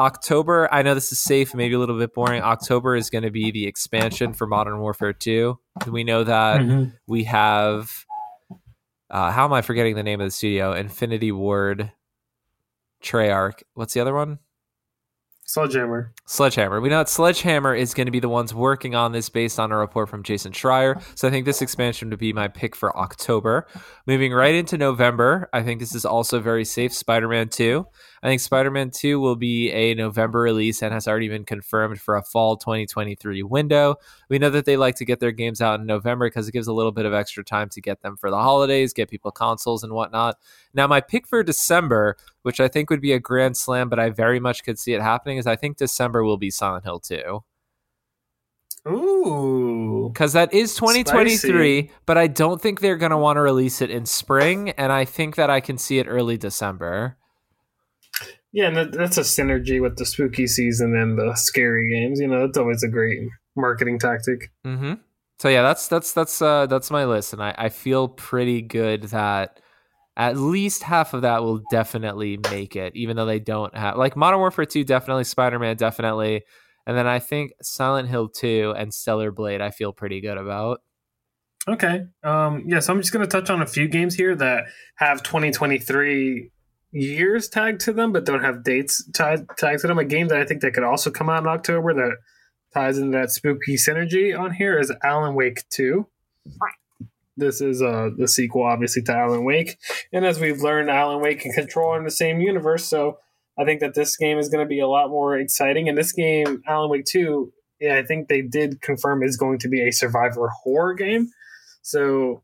October, I know this is safe, maybe a little bit boring. October is going to be the expansion for Modern Warfare 2. We know that mm-hmm. we have. Uh, how am I forgetting the name of the studio? Infinity Ward Treyarch. What's the other one? Sledgehammer. Sledgehammer. We know that Sledgehammer is going to be the ones working on this based on a report from Jason Schreier. So I think this expansion would be my pick for October. Moving right into November, I think this is also very safe. Spider Man 2. I think Spider Man 2 will be a November release and has already been confirmed for a fall 2023 window. We know that they like to get their games out in November because it gives a little bit of extra time to get them for the holidays, get people consoles and whatnot. Now, my pick for December, which I think would be a grand slam, but I very much could see it happening, is I think December will be Silent Hill 2. Ooh. Because that is 2023, Spicy. but I don't think they're going to want to release it in spring. And I think that I can see it early December. Yeah, and that's a synergy with the spooky season and the scary games. You know, that's always a great marketing tactic. Mm-hmm. So yeah, that's that's that's uh, that's my list, and I, I feel pretty good that at least half of that will definitely make it, even though they don't have like Modern Warfare Two, definitely Spider Man, definitely, and then I think Silent Hill Two and Stellar Blade. I feel pretty good about. Okay. Um, yeah, so I'm just going to touch on a few games here that have 2023 years tagged to them, but don't have dates tied tagged to them. A game that I think that could also come out in October that ties into that spooky synergy on here is Alan Wake Two. This is uh, the sequel, obviously, to Alan Wake, and as we've learned, Alan Wake and Control are in the same universe. So I think that this game is going to be a lot more exciting. And this game, Alan Wake Two, yeah, I think they did confirm is going to be a survivor horror game. So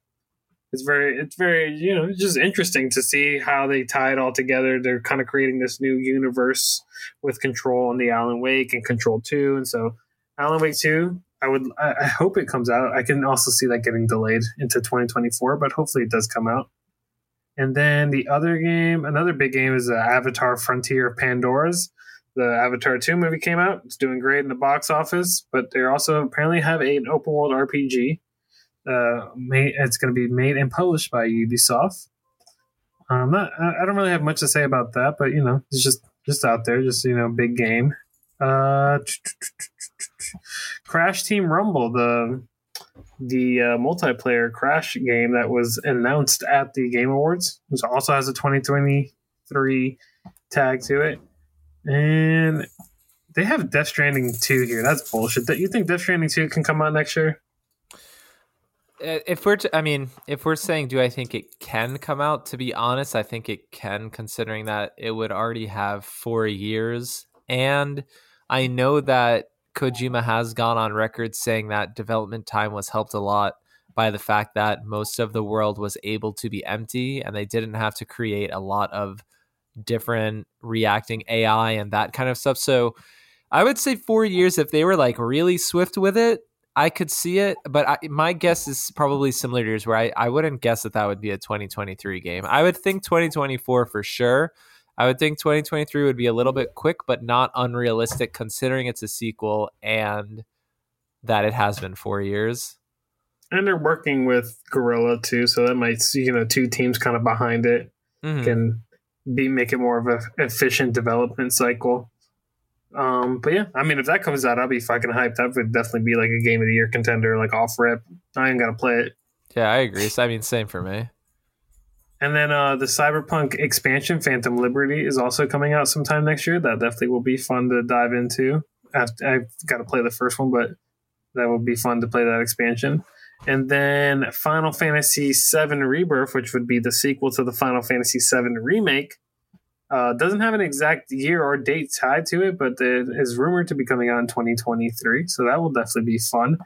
it's very it's very you know just interesting to see how they tie it all together. They're kind of creating this new universe with control and the alan wake and control 2 and so alan wake 2 i would I, hope it comes out. I can also see that getting delayed into 2024 but hopefully it does come out. And then the other game another big game is uh, avatar frontier of pandora's. The avatar 2 movie came out. It's doing great in the box office but they also apparently have an open world rpg uh, made, it's going to be made and published by Ubisoft. Um, not, I don't really have much to say about that, but you know, it's just just out there, just you know, big game. Uh, Crash Team Rumble, the the uh, multiplayer Crash game that was announced at the Game Awards, which also has a 2023 tag to it, and they have Death Stranding 2 here. That's bullshit. That you think Death Stranding 2 can come out next year? Uh, if we're, to, i mean, if we're saying, do I think it can come out? To be honest, I think it can, considering that it would already have four years. And I know that Kojima has gone on record saying that development time was helped a lot by the fact that most of the world was able to be empty and they didn't have to create a lot of different reacting AI and that kind of stuff. So I would say four years if they were like really swift with it I could see it, but I, my guess is probably similar to yours, where I, I wouldn't guess that that would be a 2023 game. I would think 2024 for sure. I would think 2023 would be a little bit quick, but not unrealistic considering it's a sequel and that it has been four years. And they're working with Guerrilla too, so that might you know two teams kind of behind it mm-hmm. can be make it more of an efficient development cycle. Um, but yeah, I mean, if that comes out, I'll be fucking hyped. That would definitely be like a game of the year contender, like off rip. I ain't gotta play it. Yeah, I agree. So, I mean, same for me. And then uh, the Cyberpunk expansion, Phantom Liberty, is also coming out sometime next year. That definitely will be fun to dive into. I've, I've got to play the first one, but that would be fun to play that expansion. And then Final Fantasy VII Rebirth, which would be the sequel to the Final Fantasy VII Remake, uh, doesn't have an exact year or date tied to it, but it is rumored to be coming out in 2023. So that will definitely be fun.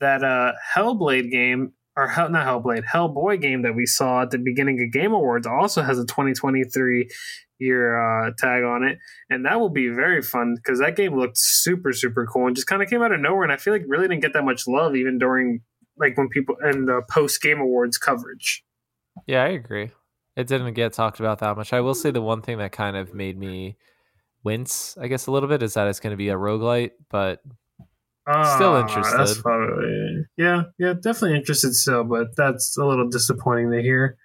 That uh, Hellblade game or Hell, not Hellblade, Hellboy game that we saw at the beginning of Game Awards also has a 2023 year uh, tag on it, and that will be very fun because that game looked super super cool and just kind of came out of nowhere, and I feel like really didn't get that much love even during like when people and the post Game Awards coverage. Yeah, I agree. It didn't get talked about that much. I will say the one thing that kind of made me wince, I guess, a little bit is that it's going to be a roguelite, but Still Ah, interested. That's probably yeah, yeah, definitely interested still, but that's a little disappointing to hear.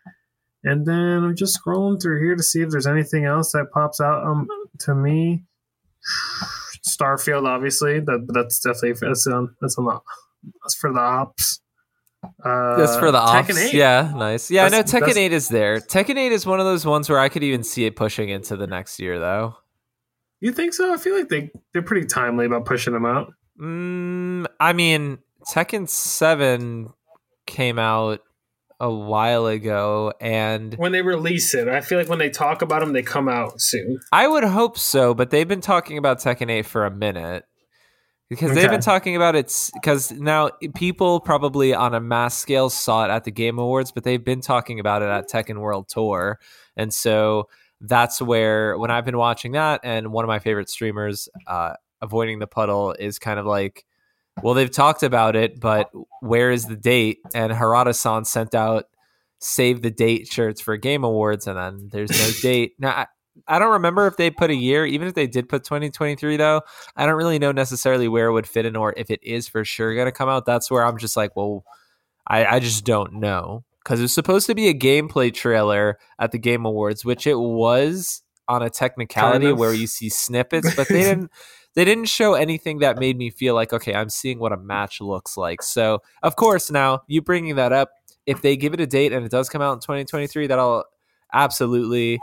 And then I'm just scrolling through here to see if there's anything else that pops out um to me. Starfield, obviously, that that's definitely that's on that's on the that's for the ops. Uh, That's for the ops. Yeah, nice. Yeah, I know Tekken that's- 8 is there. Tekken 8 is one of those ones where I could even see it pushing into the next year, though. You think so? I feel like they they're pretty timely about pushing them out. Mm, I mean, Tekken 7 came out a while ago, and When they release it, I feel like when they talk about them, they come out soon. I would hope so, but they've been talking about Tekken 8 for a minute. Because they've been talking about it, because now people probably on a mass scale saw it at the Game Awards, but they've been talking about it at Tekken World Tour. And so that's where, when I've been watching that, and one of my favorite streamers, uh, Avoiding the Puddle, is kind of like, well, they've talked about it, but where is the date? And Harada san sent out save the date shirts for Game Awards, and then there's no date. Now, I, don't remember if they put a year, even if they did put 2023, though. I don't really know necessarily where it would fit in or if it is for sure going to come out. That's where I'm just like, well, I, I just don't know. Because it was supposed to be a gameplay trailer at the Game Awards, which it was on a technicality Kind of. where you see snippets, but they didn't. They didn't show anything that made me feel like, okay, I'm seeing what a match looks like. So, of course, now you bringing that up, if they give it a date and it does come out in 2023, that'll absolutely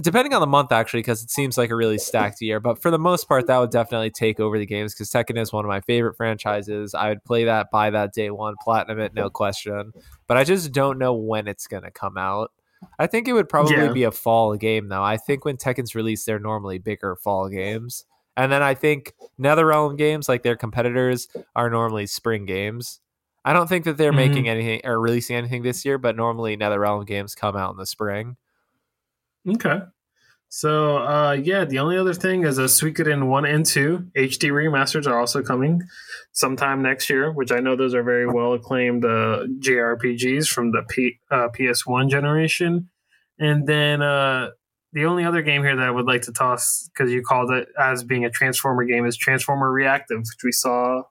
depending on the month actually because it seems like a really stacked year but for the most part that would definitely take over the games because tekken is one of my favorite franchises. I would play that buy that day one platinum it no question but i just don't know when it's going to come out. I think it would probably Yeah. be a fall game though. I think when tekken's released they're normally bigger fall games and then i think netherrealm games like their competitors are normally spring games. I don't think that they're Mhm. making anything or releasing anything this year but normally netherrealm games come out in the spring Okay. So uh yeah, the only other thing is a Suikoden 1 and 2 HD remasters are also coming sometime next year, which I know those are very well acclaimed uh JRPGs from the P- uh, PS1 generation. And then uh the only other game here that I would like to toss because you called it as being a Transformer game is Transformer Reactive, which we saw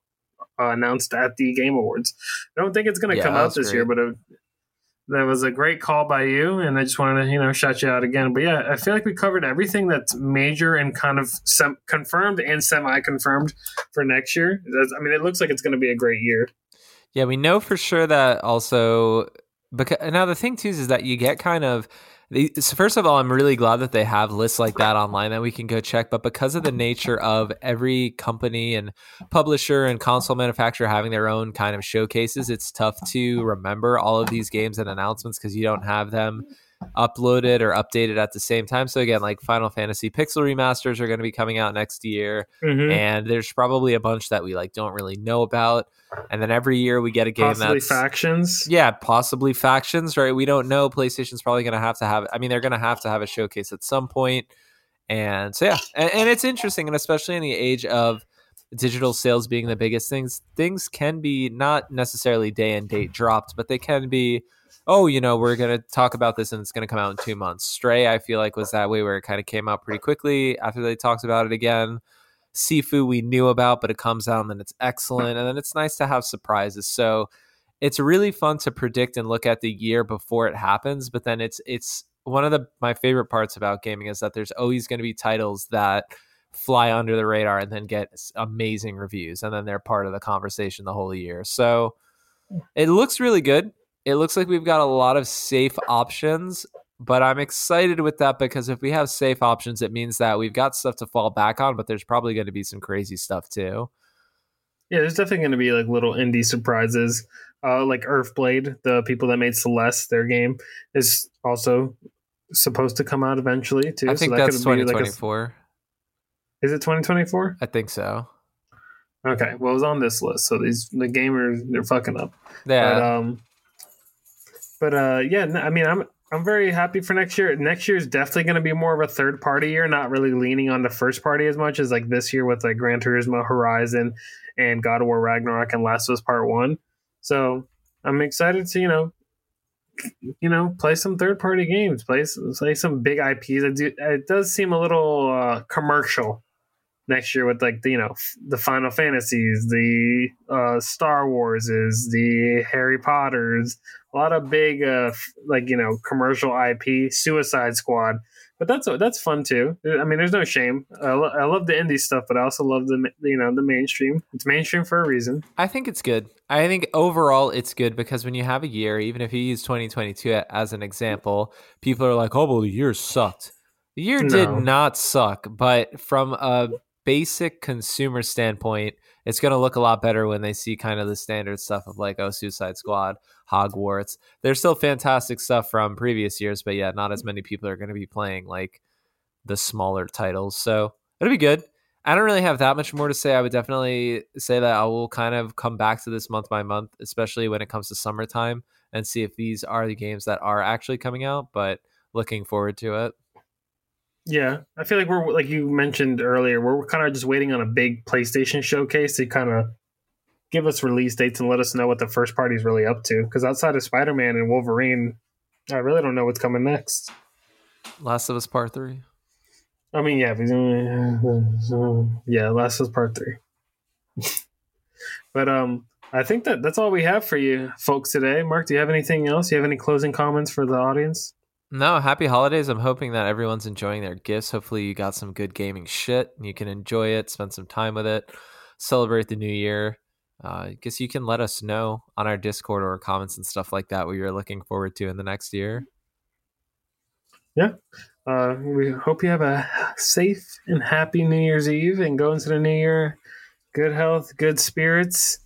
uh, announced at the Game Awards. I don't think it's going to Yeah, come out this great. year, but it, that was a great call by you, and I just wanted to you know shout you out again. But yeah, I feel like we covered everything that's major and kind of sem- confirmed and semi-confirmed for next year. That's, I mean, it looks like it's going to be a great year. Yeah, we know for sure that also because now the thing too is that you get kind of the, so first of all, I'm really glad that they have lists like that online that we can go check. But because of the nature of every company and publisher and console manufacturer having their own kind of showcases, it's tough to remember all of these games and announcements because you don't have them uploaded or updated at the same time. So again, like Final Fantasy Pixel remasters are going to be coming out next year Mm-hmm. and there's probably a bunch that we like don't really know about and then every year we get a game Possibly that's factions. yeah possibly factions right we don't know playstation's probably going to have to have i mean they're going to have to have a showcase at some point. and so yeah and, and it's interesting and especially in the age of digital sales being the biggest things things can be not necessarily day and date dropped but they can be oh you know we're going to talk about this and it's going to come out in two months stray i feel like was that way where it kind of came out pretty quickly after they talked about it again Sifu we knew about, but it comes out and then it's excellent. And then it's nice to have surprises. So it's really fun to predict and look at the year before it happens. But then it's it's one of the my favorite parts about gaming is that there's always going to be titles that fly under the radar and then get amazing reviews and then they're part of the conversation the whole year. So it looks really good. It looks like we've got a lot of safe options, but I'm excited with that because if we have safe options, it means that we've got stuff to fall back on, but there's probably going to be some crazy stuff too. Yeah, there's definitely going to be like little indie surprises. Uh, like Earthblade, the people that made Celeste, their game is also supposed to come out eventually too. I think so that that's could be like a- 2024. is it 2024? I think so. Okay, well, it was on this list, so these the gamers they're fucking up. Yeah. But um, but uh, yeah, I mean, I'm I'm very happy for next year. Next year is definitely going to be more of a third party year, not really leaning on the first party as much as like this year with like Gran Turismo Horizon and God of War Ragnarok and Last of Us Part One. So I'm excited to you know, you know, play some third party games, play some, play some big IPs. It, do, it does seem a little uh, commercial next year with like the you know f- the Final Fantasies, the uh, Star Warses, the Harry Potters, a lot of big uh, like you know commercial IP, Suicide Squad. But that's that's fun too. I mean, there's no shame. I, lo- I love the indie stuff, but I also love the you know the mainstream. It's mainstream for a reason. I think it's good. I think overall it's good because when you have a year, even if you use 2022 as an example, people are like, "Oh, well, the year sucked." The year did not suck, but from a basic consumer standpoint, it's going to look a lot better when they see kind of the standard stuff of like, "Oh, Suicide Squad, Hogwarts." There's still fantastic stuff from previous years, but yeah, not as many people are going to be playing like the smaller titles. So it'll be good. I don't really have that much more to say. I would definitely say that I will kind of come back to this month by month, especially when it comes to summertime, and see if these are the games that are actually coming out. But looking forward to it. Yeah, I feel like we're like you mentioned earlier, we're kind of just waiting on a big PlayStation showcase to kind of give us release dates and let us know what the first party's really up to. Because outside of Spider Man and Wolverine, I really don't know what's coming next. Last of Us Part Three. I mean, yeah, yeah, Last of Us Part Three. but um, I think that that's all we have for you folks today. Mark, do you have anything else? Do you have any closing comments for the audience? No, happy holidays. I'm hoping that everyone's enjoying their gifts. Hopefully, you got some good gaming shit and you can enjoy it, spend some time with it, celebrate the new year. Uh, I guess you can let us know on our Discord or comments and stuff like that what you're looking forward to in the next year. Yeah. Uh, we hope you have a safe and happy New Year's Eve and go into the new year good health, good spirits.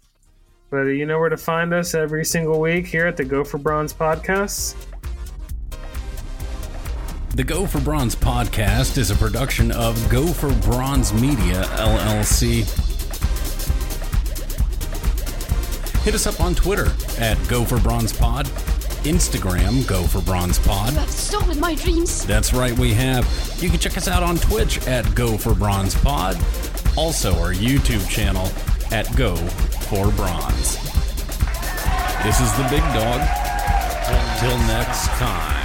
But you know where to find us every single week here at the Go for Bronze podcast. The Go for Bronze podcast is a production of Go for Bronze Media LLC. Hit us up on Twitter at Go for Bronze Pod, Instagram Go for Bronze Pod. You have stolen my dreams. That's right, we have. You can check us out on Twitch at Go for Bronze Pod. Also, our YouTube channel at Go for Bronze. This is the big dog. Till next time.